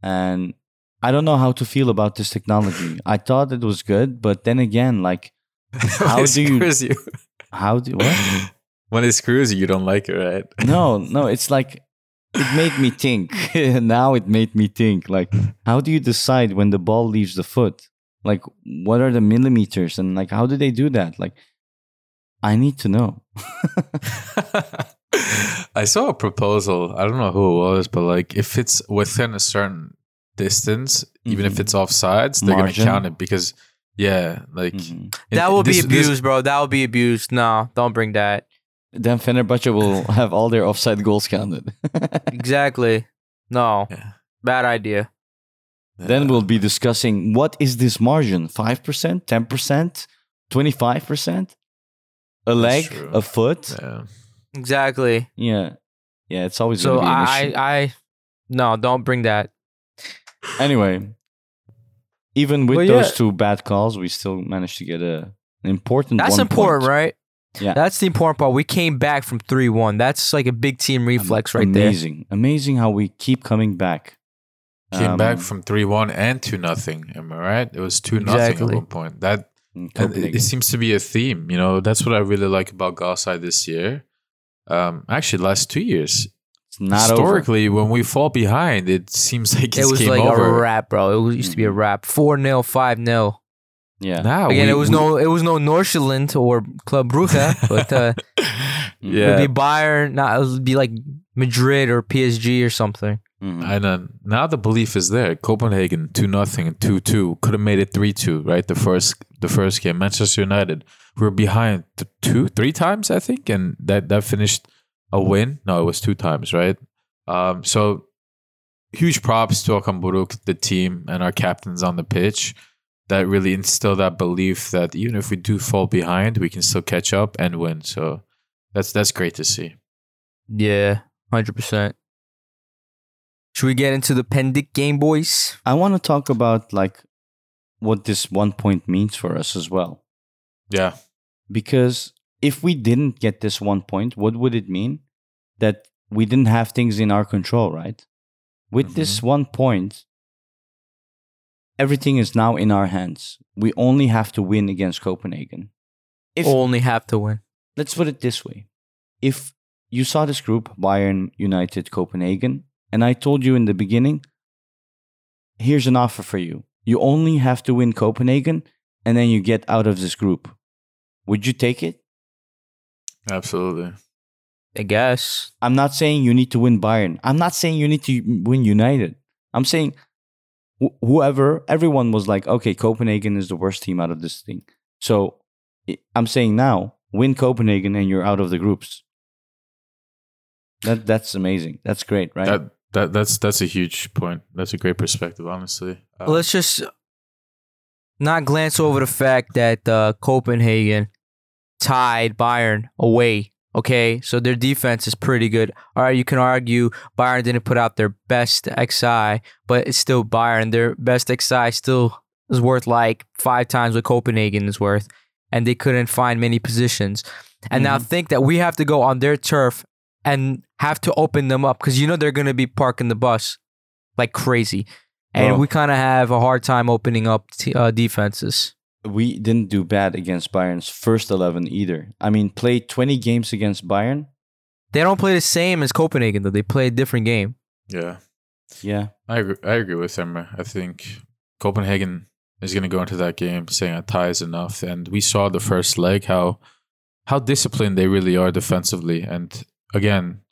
and I don't know how to feel about this technology. I thought it was good, but then again, like, How do you- you? how do what? when it screws you, you don't like it, right? No, no, it's like it made me think. now it made me think. Like, how do you decide when the ball leaves the foot? Like, what are the millimeters and like how do they do that? Like, I need to know. I saw a proposal. I don't know who it was, but like if it's within a certain distance, even if Mhm. it's offsides, they're Margin. gonna count it because yeah, like Mhm. it- That will be this- this- abused, bro. That will be abused. No, don't bring that. Then Fenerbahce will have all their offside goals counted. Exactly. No, Yeah. bad idea. then we'll be discussing what is this margin? Five percent, ten percent, twenty-five percent, a leg, true. a foot. Yeah. Exactly. Yeah, yeah. It's always So gonna be an I. I, I, no, don't bring that. Anyway, even with Well, those yeah. two bad calls, we still managed to get a an important. That's one important, point. right? Yeah. That's the important part. We came back from three one. That's like a big team reflex right there. Amazing, amazing how we keep coming back. Came back Um, from three one and two nothing. Am I right? It was two nothing at one point. That it, it seems to be a theme. You know, that's what I really like about Galside this year. Um, actually, last two years. It's not over. Historically, when we fall behind, it seems like it's It was game like over. a wrap, bro. It was, used to be a wrap. Four 0 five 0 Yeah. Now Again, we- it was we- no, it was no Nordsjælland or Club Brugge, but uh, Mm-hmm. it yeah. would be Bayern. Not, it would be like Madrid or PSG or something. Mhm. And uh, now the belief is there. Copenhagen two nothing and two two could have made it three two. Right, the first the first game. Manchester United we were behind th- two three times I think, and that that finished a win. No, it was two times. Right. Um. So huge props to Okan Buruk, the team, and our captains on the pitch. That really instill that belief that even if we do fall behind, we can still catch up and win. So that's that's great to see. Yeah, hundred percent. Should we get into the Pendik game, boys? I want to talk about like what this one point means for us as well. Yeah. Because if we didn't get this one point, what would it mean? That we didn't have things in our control, right? With this mm-hmm. one point, everything is now in our hands. We only have to win against Copenhagen. If Only have to win. let's put it this way if you saw this group bayern united copenhagen and i told you in the beginning here's an offer for you you only have to win copenhagen and then you get out of this group would you take it Absolutely. I guess. i'm not saying you need to win bayern i'm not saying you need to win united i'm saying wh- whoever everyone was like okay copenhagen is the worst team out of this thing so I- i'm saying now win copenhagen and you're out of the groups that that's amazing that's great right That that that's that's a huge point. That's a great perspective, honestly. Um, Let's just not glance over the fact that uh, Copenhagen tied Bayern away. Okay, so their defense is pretty good. All right, you can argue Bayern didn't put out their best XI, but it's still Bayern. Their best XI still is worth like five times what Copenhagen is worth, and they couldn't find many positions. And now think that we have to go on their turf and have to open them up because you know they're going to be parking the bus like crazy. And we kind of have a hard time opening up t- uh, defenses. We didn't do bad against bayern's first 11 either i mean played 20 games against bayern They don't play the same as Copenhagen, though. They play a different game. yeah, yeah I agree, I agree with Emre. I think Copenhagen is going to go into that game saying a tie is enough, and we saw the first leg how how disciplined they really are defensively. And again,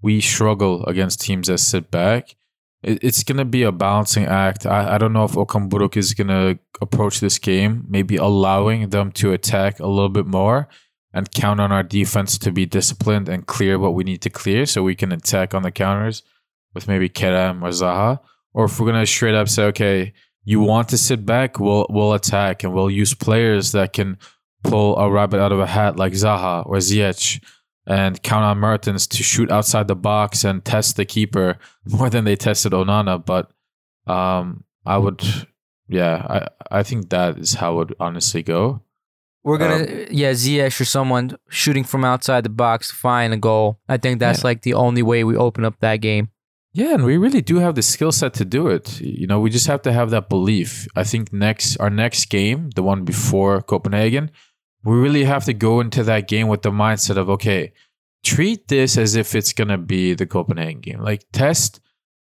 we struggle against teams that sit back. It, it's going to be a balancing act. I, I don't know if Okan Buruk is going to approach this game, maybe allowing them to attack a little bit more and count on our defense to be disciplined and clear what we need to clear so we can attack on the counters with maybe Kerem or Zaha. Or if we're going to straight up say, okay, you want to sit back, we'll, we'll attack and we'll use players that can pull a rabbit out of a hat like Zaha or Ziyech and count on Mertens to shoot outside the box and test the keeper more than they tested Onana. But um, I would, yeah, I, I think that is how it would honestly go. We're gonna, yeah, Ziyech or someone shooting from outside the box to find a goal. I think that's Yeah. like the only way we open up that game. Yeah, and we really do have the skill set to do it. You know, we just have to have that belief. I think next our next game, the one before Copenhagen, we really have to go into that game with the mindset of okay, treat this as if it's gonna be the Copenhagen game. Like test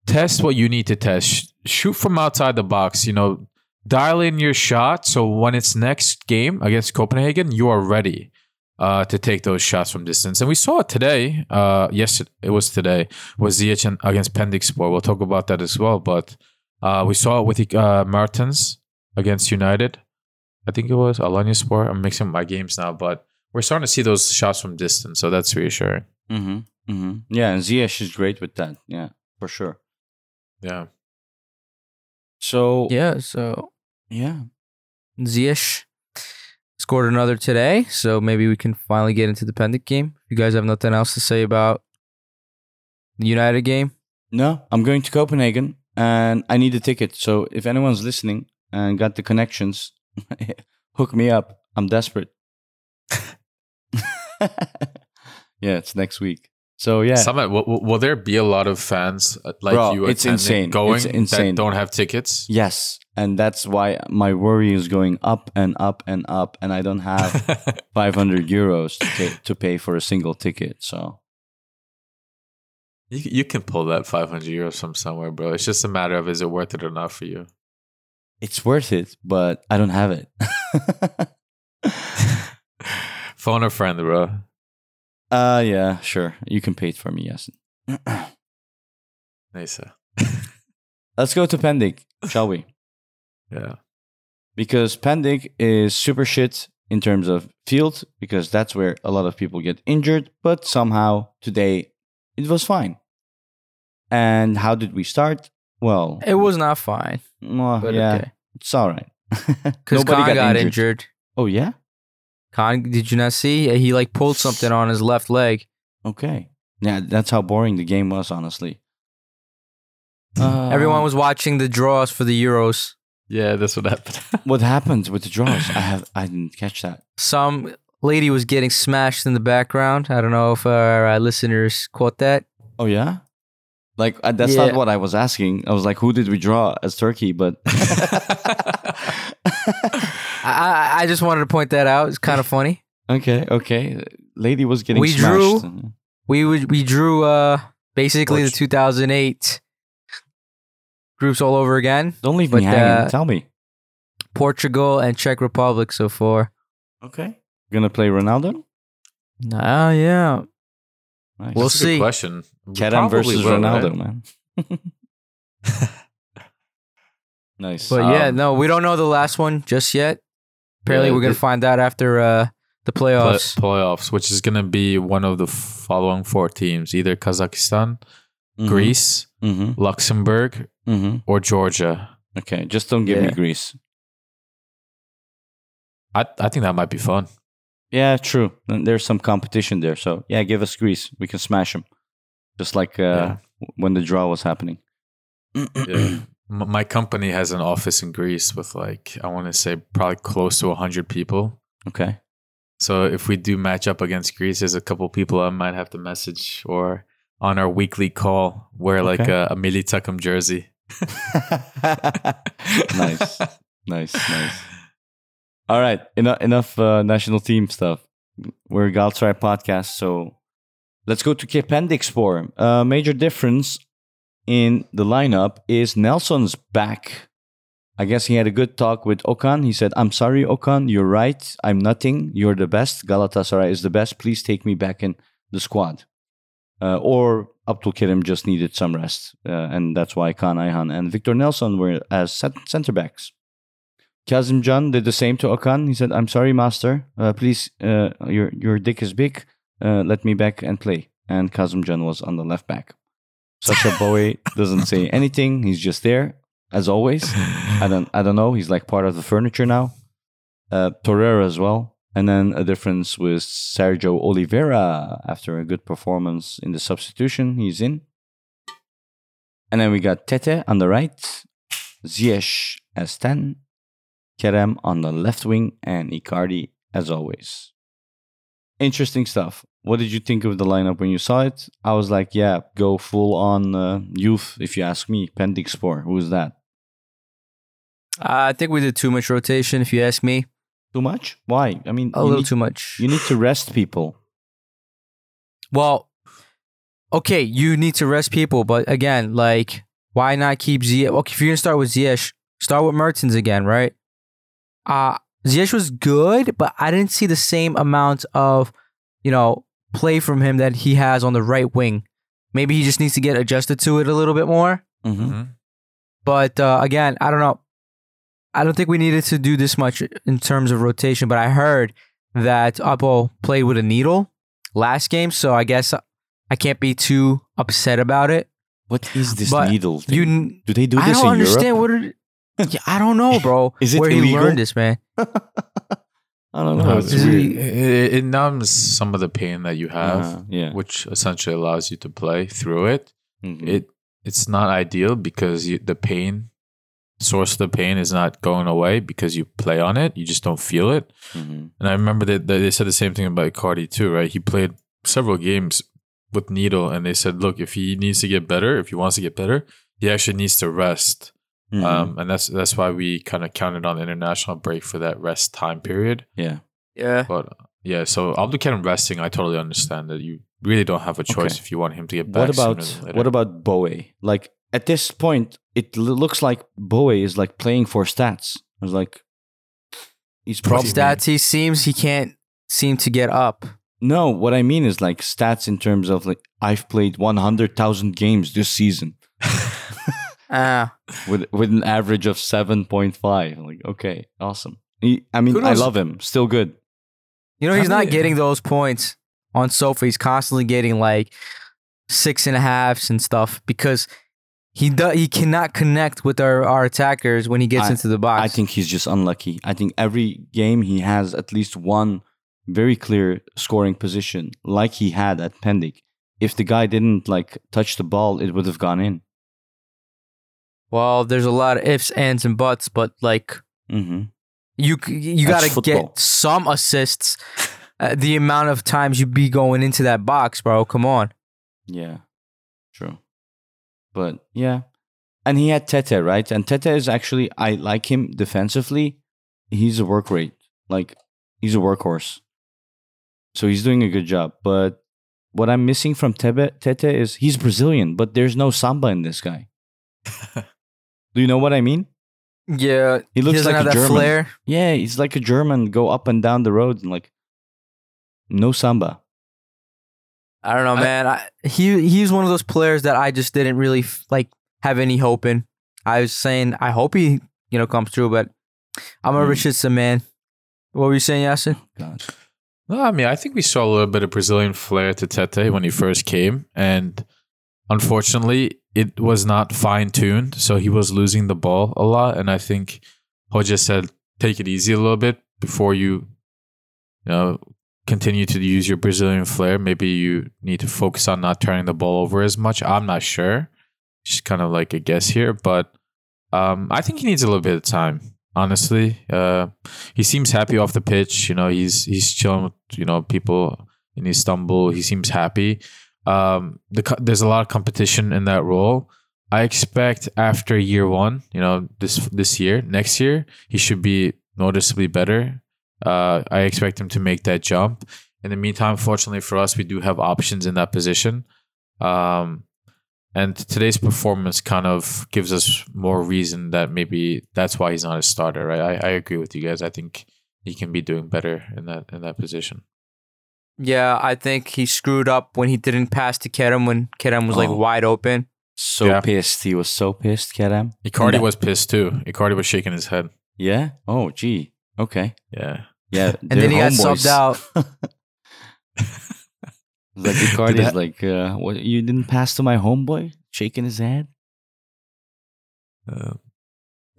test what you need to test. Shoot from outside the box. You know, dial in your shot so when it's next game against Copenhagen, you are ready uh, to take those shots from distance. And we saw it today. Uh, yes, it was today. Was Ziyech against Pendikspor. We'll talk about that as well. But uh, we saw it with uh, Mertens against United. I think it was Alanyaspor. I'm mixing my games now, but we're starting to see those shots from distance, so that's reassuring. Mm-hmm. Mm-hmm. Yeah, and Ziyech is great with that. Yeah, for sure. Yeah. So Yeah, so yeah. Ziyech scored another today, so maybe we can finally get into the Pendik game. If you guys have nothing else to say about the United game, No, I'm going to Copenhagen and I need a ticket. So if anyone's listening and got the connections, hook me up. I'm desperate. yeah, it's next week. So yeah, Samet, will, will- will there be a lot of fans uh, like Bro, you it's attending, insane. going It's insane. that don't have tickets? yes, and that's why my worry is going up and up and up, and I don't have 500 euros to pay, to pay for a single ticket. So you, you can pull that 500 euros from somewhere, bro. It's just a matter of is it worth it or not for you. It's worth it, but I don't have it. Phone a friend, bro. uh yeah, sure. You can pay it for me, yes. Nice. Let's go to Pendik, shall we? Yeah. because Pendik is super shit in terms of field because that's where a lot of people get injured. But somehow today it was fine. And how did we start? Well, it was not fine. Well, But yeah, okay. it's all right. Because Nobody Kaan got got, injured. injured. Oh yeah, Kaan, did you not see? He like pulled something on his left leg. okay. Yeah, that's how boring the game was, honestly. Uh, Everyone was watching the draws for the Euros. Yeah, that's what happened. What happened with the draws? I have. I didn't catch that. Some lady was getting smashed in the background. I don't know if our uh, listeners caught that. Oh yeah. Like uh, that's not what I was asking. I was like, who did we draw as Turkey? But I, I, I just wanted to point that out. It's kind of funny. Okay, okay. Lady was getting We smashed. drew- We would we drew uh basically the 2008 groups all over again. Don't leave But, me hanging. uh, Tell me. Portugal and Czech Republic so far. Okay. Gonna play Ronaldo? Ah, yeah. Nice. We'll That's a good see. question. We Kerem versus will, Ronaldo, right? man. nice. But yeah, Um, no, we don't know the last one just yet. Apparently, Yeah, we're gonna the- find out after uh, the Play- playoffs. playoffs, which is going to be one of the following four teams either Kazakhstan, mhm, Greece, mhm, Luxembourg, mhm. or Georgia. Okay, just don't give me Greece. I, I think that might be fun. Yeah, true. And There's some competition there. So yeah, give us Greece. We can smash them. Just like uh, Yeah. when the draw was happening. Yeah. My company has an office in Greece with like, I want to say probably close to 100 people. Okay. So if we do match up against Greece, there's a couple people I might have to message or on our weekly call wear like a, a Milli Takım jersey. nice, nice, nice. All right, enough enough uh, national team stuff. We're a Galatasaray podcast, so let's go to Kependikspor. Uh, major difference in the lineup is Nelson's back. I guess he had a good talk with Okan. He said, "I'm sorry, Okan. You're right. I'm nothing. You're the best. Galatasaray is the best. Please take me back in the squad." Uh, or Abdul Kerim just needed some rest, uh, and that's why Kaan Ayhan and Victor Nelsson were as cent- center backs. Kazim Can did the same to Okan. He said, "I'm sorry, master. Uh, please, uh, your your dick is big. Uh, let me back and play." And Kazim Can was on the left back. Sacha Boey doesn't say anything. He's just there as always. I don't I don't know. He's like part of the furniture now. Uh, Torreira as well. And then a difference with Sergio Oliveira after a good performance in the substitution. He's in. And then we got Tete on the right, Ziyech as 10, Kerem on the left wing, and Icardi as always. Interesting stuff. what did you think of the lineup when you saw it? I was like, yeah, go full on uh, youth. If you ask me, Pendikspor. Who is that? I think we did too much rotation, if you ask me. Too much? Why? I mean, A little need, too much. You need to rest people. Well, okay, you need to rest people, but again, like, why not keep Ziyech? Okay, if you're gonna start with Ziyech, start with Mertens again, right? Uh Ziyech was good, but I didn't see the same amount of, you know, play from him that he has on the right wing. Maybe he just needs to get adjusted to it a little bit more. Mm-hmm. Mhm. But uh, again, I don't know. I don't think we needed to do this much in terms of rotation. But I heard that Apple played with a needle last game, so I guess I can't be too upset about it. What is this But needle thing? You, Do they do I this don't in understand Europe? what. It, yeah, I don't know, bro. Is it where he learned this, man? I don't know. No, it's is weird. he- it, it numbs some of the pain that you have, Uh, yeah. which essentially allows you to play through it. Mhm. It it's not ideal because you, the pain source of the pain is not going away because you play on it. You just don't feel it. Mhm. And I remember that that they said the same thing about Cardi too, right? He played several games with Needle, and they said, look, if he needs to get better, if he wants to get better, he actually needs to rest. Mhm. Um, and that's that's why we kind of counted on the international break for that rest time period. yeah. Yeah. But yeah, so Abdulkarim resting, I totally understand that you really don't have a choice Okay. if you want him to get back. What about sooner than later. what about Boey? Like at this point, it looks like Boey is like playing for stats. I was like, he's probably you? Stats. He seems he can't seem to get up. no. What I mean is like stats in terms of like I've played one hundred thousand games this season Ah, with with an average of seven point five. Like okay, awesome. He, I mean, I love him. Still good. you know How he's not getting those points on Sofa. He's constantly getting like six and a halves and stuff because he do, he cannot connect with our, our attackers when he gets I- into the box. I think he's just unlucky. I think every game he has at least one very clear scoring position, like he had at Pendik. If the guy didn't like touch the ball, it would have gone in. Well, there's a lot of ifs, ands, and buts, but like Mm-hmm. you you got to get some assists. Uh, the amount of times you be going into that box, bro. Come on. Yeah, true. But yeah, and he had Tete right, and Tete is actually I like him defensively. He's a work rate, like he's a workhorse. So he's doing a good job. But what I'm missing from Tebe, Tete is he's Brazilian, but there's no samba in this guy. Do you know what I mean? Yeah, He looks doesn't like have a that German. flair. Yeah, he's like a German, go up and down the road and like no samba. I don't know, I- man. I, he he's one of those players that I just didn't really f- like have any hope in. I was saying I hope he you know comes through, but I'm a Hmm. Richardson man. What were you saying, Yasin? God. No, I mean, I think we saw a little bit of Brazilian flair to Tete when he first came, and unfortunately, it was not fine tuned. So he was losing the ball a lot, and I think Hoja said, "Take it easy a little bit before you, you know, continue to use your Brazilian flair. Maybe you need to focus on not turning the ball over as much." I'm not sure. Just kind of like a guess here, but um, I think he needs a little bit of time. Honestly, uh, he seems happy off the pitch. You know, he's he's chilling with you know people in Istanbul. He seems happy. Um, the there's a lot of competition in that role. I expect after year one, you know, this this year, next year, he should be noticeably better. Uh, I expect him to make that jump. In the meantime, fortunately for us, we do have options in that position. Um, and today's performance kind of gives us more reason that maybe that's why he's not a starter, right? I, I agree with you guys. I think he can be doing better in that in that position. Yeah, I think he screwed up when he didn't pass to Kerem when Kerem was like Oh. wide open. So Yeah. pissed. He was so pissed, Kerem. Icardi That- was pissed too. Icardi was shaking his head. Yeah? Oh, gee. Okay. Yeah. Yeah. And then he got subbed out. like Icardi's that- like, uh, what? You didn't pass to my homeboy? Shaking his head? Uh,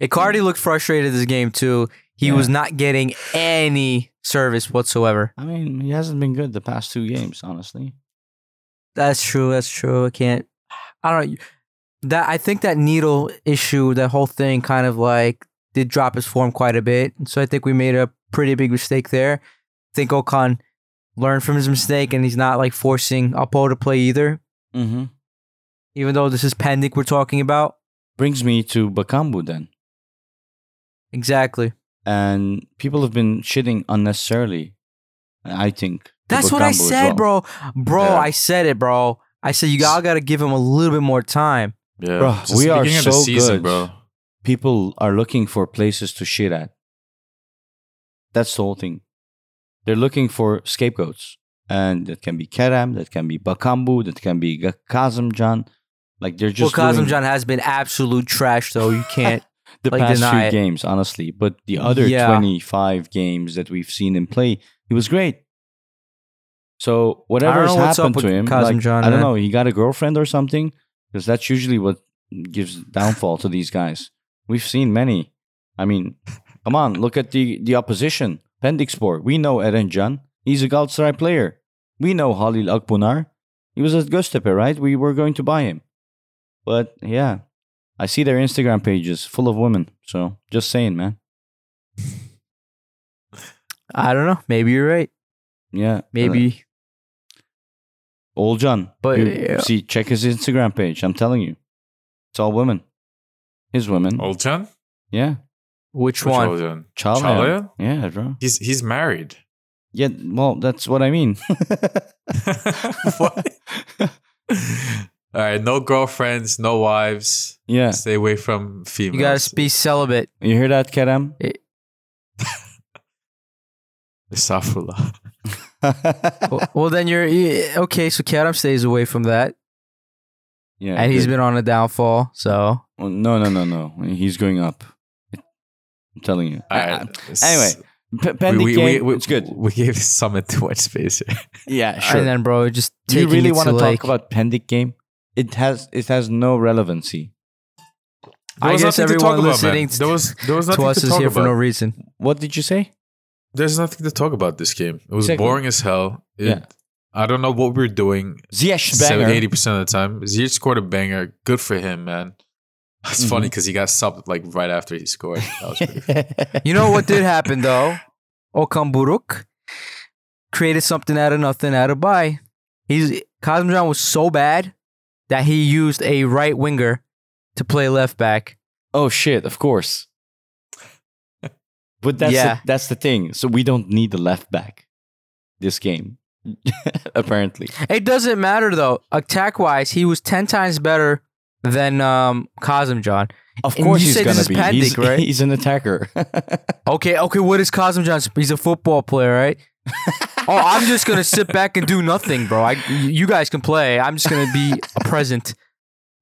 Icardi looked frustrated this game too. He Yeah. was not getting any service whatsoever. I mean, he hasn't been good the past two games, honestly. That's true. That's true. I can't. I don't. know. That I think that needle issue, that whole thing, kind of like did drop his form quite a bit. So I think we made a pretty big mistake there. I think Okan learned from his mistake and he's not like forcing Apo to play either. Mm-hmm. Even though this is Pendik we're talking about. Brings me to Bakambu then. Exactly. And people have been shitting unnecessarily, I think. That's what I said, well. bro. Bro, Yeah. I said it, bro. I said you all got to give him a little bit more time. Yeah, Bro, It's we are beginning so season, good. bro. People are looking for places to shit at. That's the whole thing. They're looking for scapegoats. And that can be Kerem, that can be Bakambu, that can be Ga- Kazımcan. Like they're just well, doing Kazim John has been absolute trash, though. You can't. The like, past few it. games, honestly. But the other Yeah. 25 games that we've seen him play, he was great. So whatever has know what's up happened to him, like, Can, I don't know, he got a girlfriend or something, because that's usually what gives downfall to these guys. We've seen many. I mean, come on, look at the the opposition. Pendikspor, we know Erencan. He's a Galatasaray player. We know Halil Akbunar. He was at Göztepe, right? We were going to buy him. But yeah, I see their Instagram pages full of women. So just saying, man. I don't know. Maybe you're right. Yeah, Maybe. uh, John, But, You- yeah. see, check his Instagram page. I'm telling you, it's all women. His women. Old John? Yeah, Which Which one? Olcan? Çağlayan. Çağlayan? Yeah, bro. He's he's married. Yeah, well, that's what I mean. what? All right, no girlfriends, no wives. yeah, Stay away from females. You got to be celibate. you hear that, Kerem? Eh. Astaghfirullah. well, well, then you're okay. So Kerem stays away from that, yeah, and he's good. been on a downfall. So Well, no, no, no, no. He's going up. I'm telling you. All I- uh, I- anyway, P- we, pending we, game, we, we, it's good. We gave Samet too much space here. Yeah, sure. and then, bro, just Do you really it want to to talk about Pendik game? It has it has no relevancy. There I was guess nothing to talk everyone about, man. listening There was there was to nothing us to is here about. for no reason. What did you say? There's nothing to talk about this game. It was Exactly. boring as hell. It, Yeah. I don't know what we were doing Ziyech banger. 80% of the time. Ziyech scored a banger. Good for him, man. It's Mhm. funny because he got subbed like right after he scored. That was pretty funny. You know what did happen though? Okan Buruk created something out of nothing out of by. He's Kazımcan was so bad that he used a right winger to play left back. oh shit! Of course. But that's Yeah. the, that's the thing. So we don't need the left back this game, apparently. It doesn't matter though. Attack wise, he was ten times better than um John. Of And course he's gonna be. He's, right? he's an attacker. Okay, okay, what is Kazımcan? He's a football player, right? oh, I'm just gonna sit back and do nothing, bro. I, you guys can play. I'm just gonna be a present.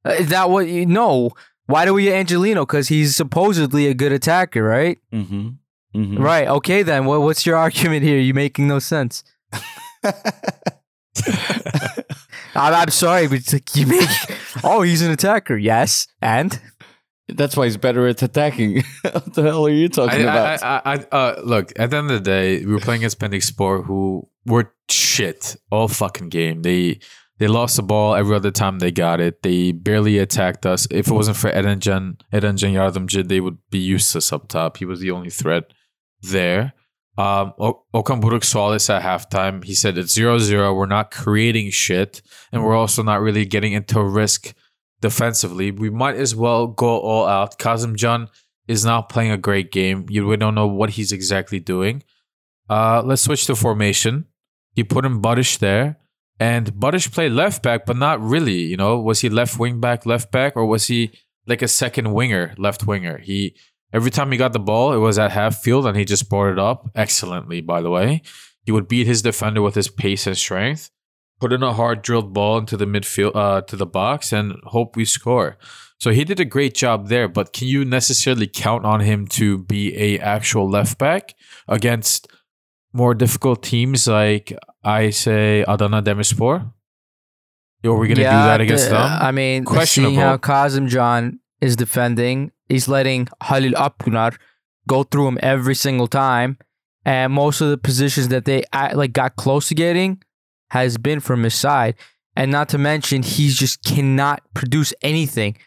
Uh, Is that what you know? Why do we get Angelino? Because he's supposedly a good attacker, right? mm-hmm. Mm-hmm. Right. Okay, then. What, what's your argument here? You making no sense. I'm, I'm sorry, but it's like you make. Oh, he's an attacker. Yes, and That's why he's better at attacking. what the hell are you talking I, about? I, I, I, uh, look, at the end of the day, we were playing against Sport, who were shit all fucking game. They they lost the ball every other time they got it. They barely attacked us. If it wasn't for Erencan, Erencan Yardımcı, they would be useless up top. He was the only threat there. Um, Okan Buruk saw this at halftime. He said it's 0-0. We're not creating shit, and we're also not really getting into risk defensively. We might as well go all out. Kazımcan is not playing a great game. You we don't know what he's exactly doing. Uh, let's switch to formation. He put in Barış there, and Barış played left back, but not really. You know, was he left wing back, left back, or was he like a second winger, left winger? He every time he got the ball, it was at half field, and he just brought it up excellently. By the way, he would beat his defender with his pace and strength. Put in a hard drilled ball into the midfield, uh, to the box, and hope we score. So he did a great job there, but can you necessarily count on him to be a actual left back against more difficult teams like I say Adana Demirspor? Are we going to do that against the- them? I mean, Questionable. seeing how Kazımcan is defending, he's letting Halil Akbunar go through him every single time, and most of the positions that they like got close to getting has been from his side, and not to mention he just cannot produce anything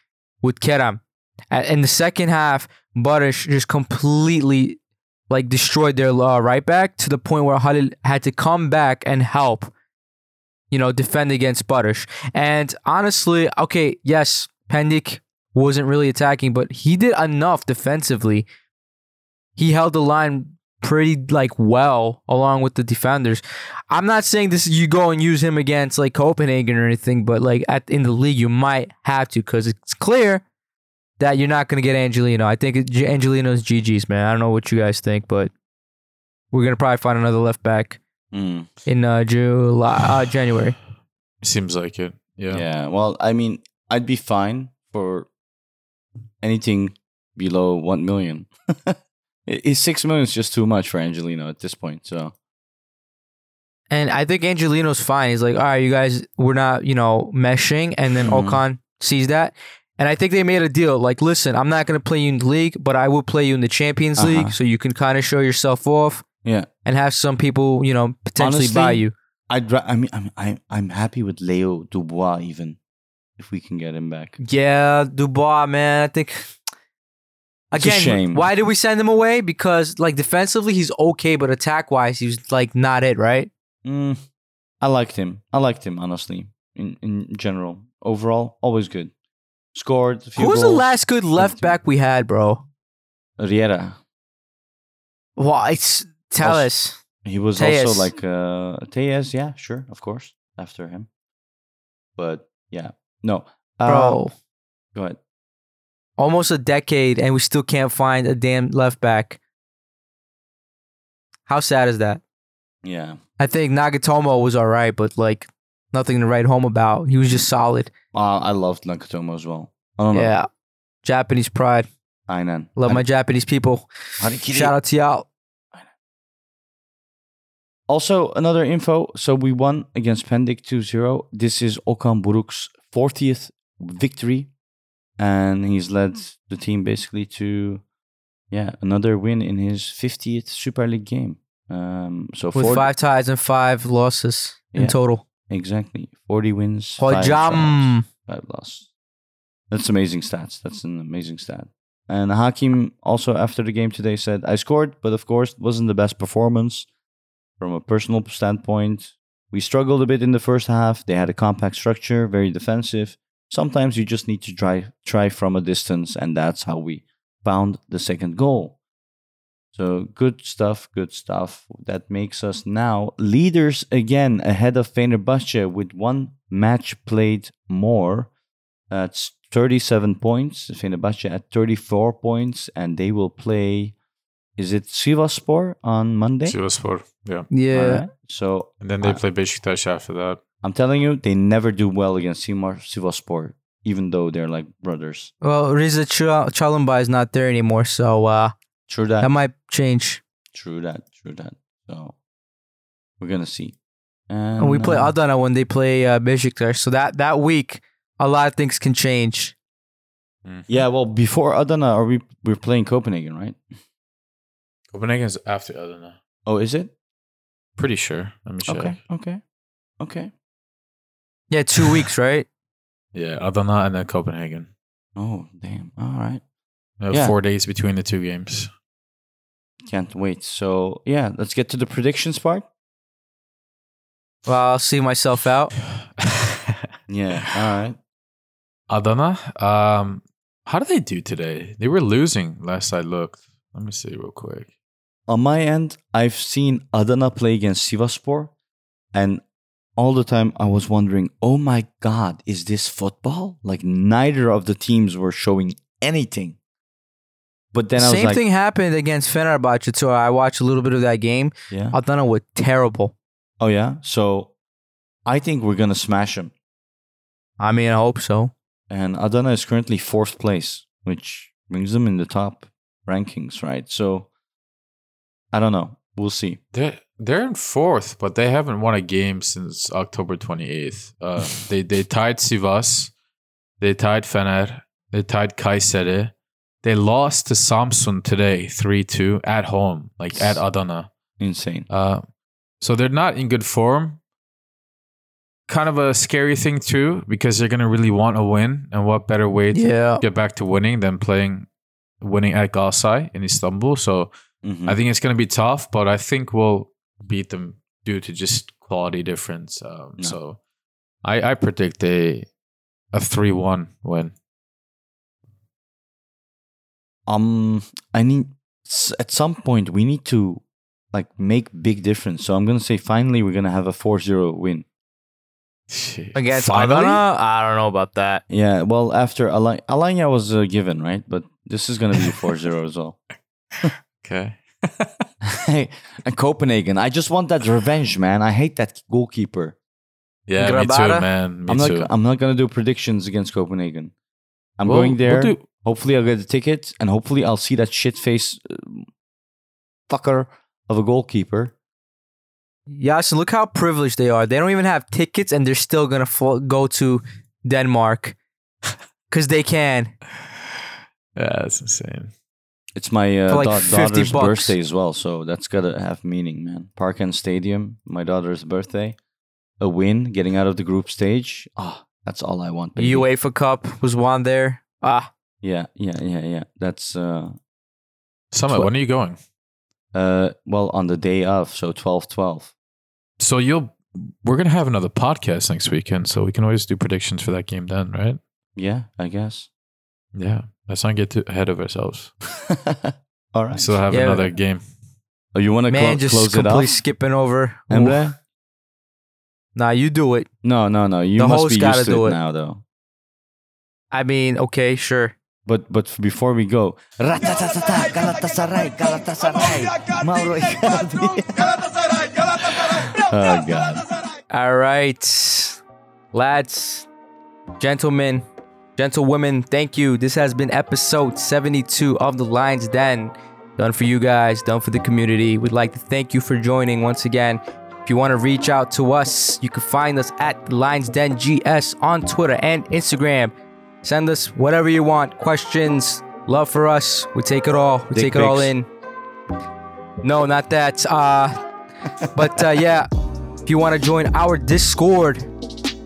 with Kerem. A- In the second half, Barış just completely like destroyed their uh, right back to the point where Halil had to come back and help, you know, defend against Butters. And honestly, okay, yes, Pendik wasn't really attacking, but he did enough defensively. He held the line pretty like well along with the defenders. I'm not saying this you go and use him against like Copenhagen or anything, but like at in the league you might have to because it's clear that you're not going to get Angelino. I think it- Angelino's GG's man. I don't know what you guys think, but we're gonna probably find another left back Mm, in uh, July, uh, January. Seems like it. Yeah. yeah. Well, I mean, I'd be fine for anything below one million. Is six million is just too much for Angelino at this point. So And I think Angelino's fine. He's like, all right, you guys, we're not, you know, meshing. And then Mhm. Okan sees that. And I think they made a deal. Like, listen, I'm not going to play you in the league, but I will play you in the Champions Uh-huh. League so you can kind of show yourself off yeah, and have some people, you know, potentially Honestly, buy you. I'd. Ra- I mean, I'm. I'm. I'm happy with Leo Dubois even if we can get him back. Yeah, Dubois, man. I think. Again, why did we send him away? Because, like, defensively, he's okay, but attack wise, he's, like, not it, right? Mm, I liked him. I liked him honestly. In in general, overall, always good. Scored. A few Who was the last good left back we had, bro? Riera. Well, it's tell us. He was also like uh Tejas, yeah, sure, of course, after him. But yeah, no, uh, Bro, Go ahead. Almost a decade and we still can't find a damn left back. How sad is that? Yeah, I think Nagatomo was all right, but like nothing to write home about. He was just solid. uh, I loved Nagatomo as well. I don't know. Yeah. Japanese pride. Ainan. Love my Japanese people. Shout out to y'all. Also, another info. So we won against Pendik 2-0. This is Okan Buruk's 40th victory. And he's led the team basically to, yeah, another win in his 50th Super League game. Um, so With 40 five ties and five losses in total. Exactly. 40 wins, five Hojam. five losses. That's amazing stats. That's an amazing stat. And Hakim also after the game today said, I scored, but of course it wasn't the best performance from a personal standpoint. We struggled a bit in the first half. They had a compact structure, very defensive. Sometimes you just need to try try from a distance, and that's how we found the second goal. So good stuff, good stuff. That makes us now leaders again ahead of Fenerbahce with one match played more. That's 37 points. Fenerbahce at 34 points, and they will play. Is it Sivaspor on Monday? Sivaspor. Yeah. Yeah. Alright. So And then they Uh, play Besiktas after that. I'm telling you, they never do well against Simar Sivaspor, even though they're like brothers. Well, Riza Ch- Çalımbay is not there anymore, so uh, True that. that might change. True that. True that. So we're gonna see. And, And we play uh, Adana when they play uh, Besiktas, so that that week a lot of things can change. Mhm. Yeah, well, before Adana, are we we're playing Copenhagen, right? Copenhagen's after Adana. Oh, is it? Pretty sure. Let me check. Okay, okay, okay. Yeah, two weeks, right? Yeah, Adana and then Copenhagen. Oh, damn. All right. Uh, Yeah. Four days between the two games. Can't wait. So yeah, let's get to the predictions part. Well, I'll see myself out. Yeah. All right. Adana. Um, how did they do today? They were losing last I looked. Let me see real quick. On my end, I've seen Adana play against Sivaspor, and all the time I was wondering, oh my god, is this football? Like neither of the teams were showing anything. But then I was Same like, thing happened against Fenerbahce too. I watched a little bit of that game. yeah. Adana were terrible. Oh yeah. So I think we're gonna smash them. I mean, I hope so. And Adana is currently fourth place, which brings them in the top rankings, right? So I don't know. We'll see. They're they're in fourth, but they haven't won a game since October twenty eighth. Uh, they they tied Sivas, they tied Fener, they tied Kayseri. They lost to Samsun today, three two at home, like at Adana. Insane. Uh, so they're not in good form. Kind of a scary thing too, because they're gonna really want a win, and what better way to Yeah. get back to winning than playing winning at Galatasaray in Istanbul. So Mhm. I think it's going to be tough, but I think we'll beat them due to just quality difference. Um, Yeah. So I, I predict a a three one win. um i need at some point we need to like make big difference so i'm gonna say finally we're gonna have a 4-0 win Shit. Against Finally? Agana? I don't know about that. yeah well after Al- alanya was a given right but this is gonna be 4-0 as well Okay. hey and copenhagen i just want that revenge man i hate that goalkeeper Yeah, me too, Grabara? i'm man. Me not too. i'm not gonna do predictions against copenhagen i'm We'll- going there We'll do, hopefully i'll get a ticket and hopefully i'll see that shit face uh, fucker of a goalkeeper Yeah, so look how privileged they are. They don't even have tickets and they're still going to fl- go to Denmark because they can. yeah, that's insane. It's my uh, like da- 50 daughter's bucks. birthday as well, so that's gotta have meaning, man. Parken Stadium, my daughter's birthday, a win, getting out of the group stage. Ah, that's all I want. baby. UEFA Cup was won there. Ah, Yeah, yeah, yeah, yeah. That's uh, Samet, Tw- when are you going? uh, well, on the day of, so 12-12. So you'll we're gonna have another podcast next weekend, so we can always do predictions for that game then, right? Yeah, I guess. Yeah. Let's not get too ahead of ourselves. All right. We still have Yeah. another game. oh, you want to man, clo- just close it completely off, skipping over. Emre? Nah, you do it. No, no, no. You The must be gotta used to do it it. now, though. I mean, okay, sure. But but before we go, Ratatatata, Galatasaray, Galatasaray, Mauro Icardi. oh God. All right, lads, gentlemen, gentlewomen, thank you. This has been episode 72 of The Lions Den. Done for you guys, done for the community. We'd like to thank you for joining once again. If you want to reach out to us, you can find us at The Lions Den GS on Twitter and Instagram. Send us whatever you want, questions, love for us. We take it all. We Dick take it all in. No, not that. Uh, but uh, yeah, if you want to join our Discord,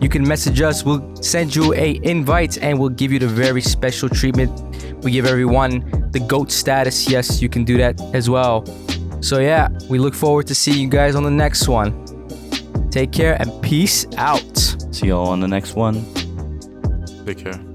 you can message us. We'll send you a invite and we'll give you the very special treatment. We give everyone the goat status. Yes, you can do that as well. So yeah, we look forward to seeing you guys on the next one. Take care and peace out. See y'all on the next one. Take care.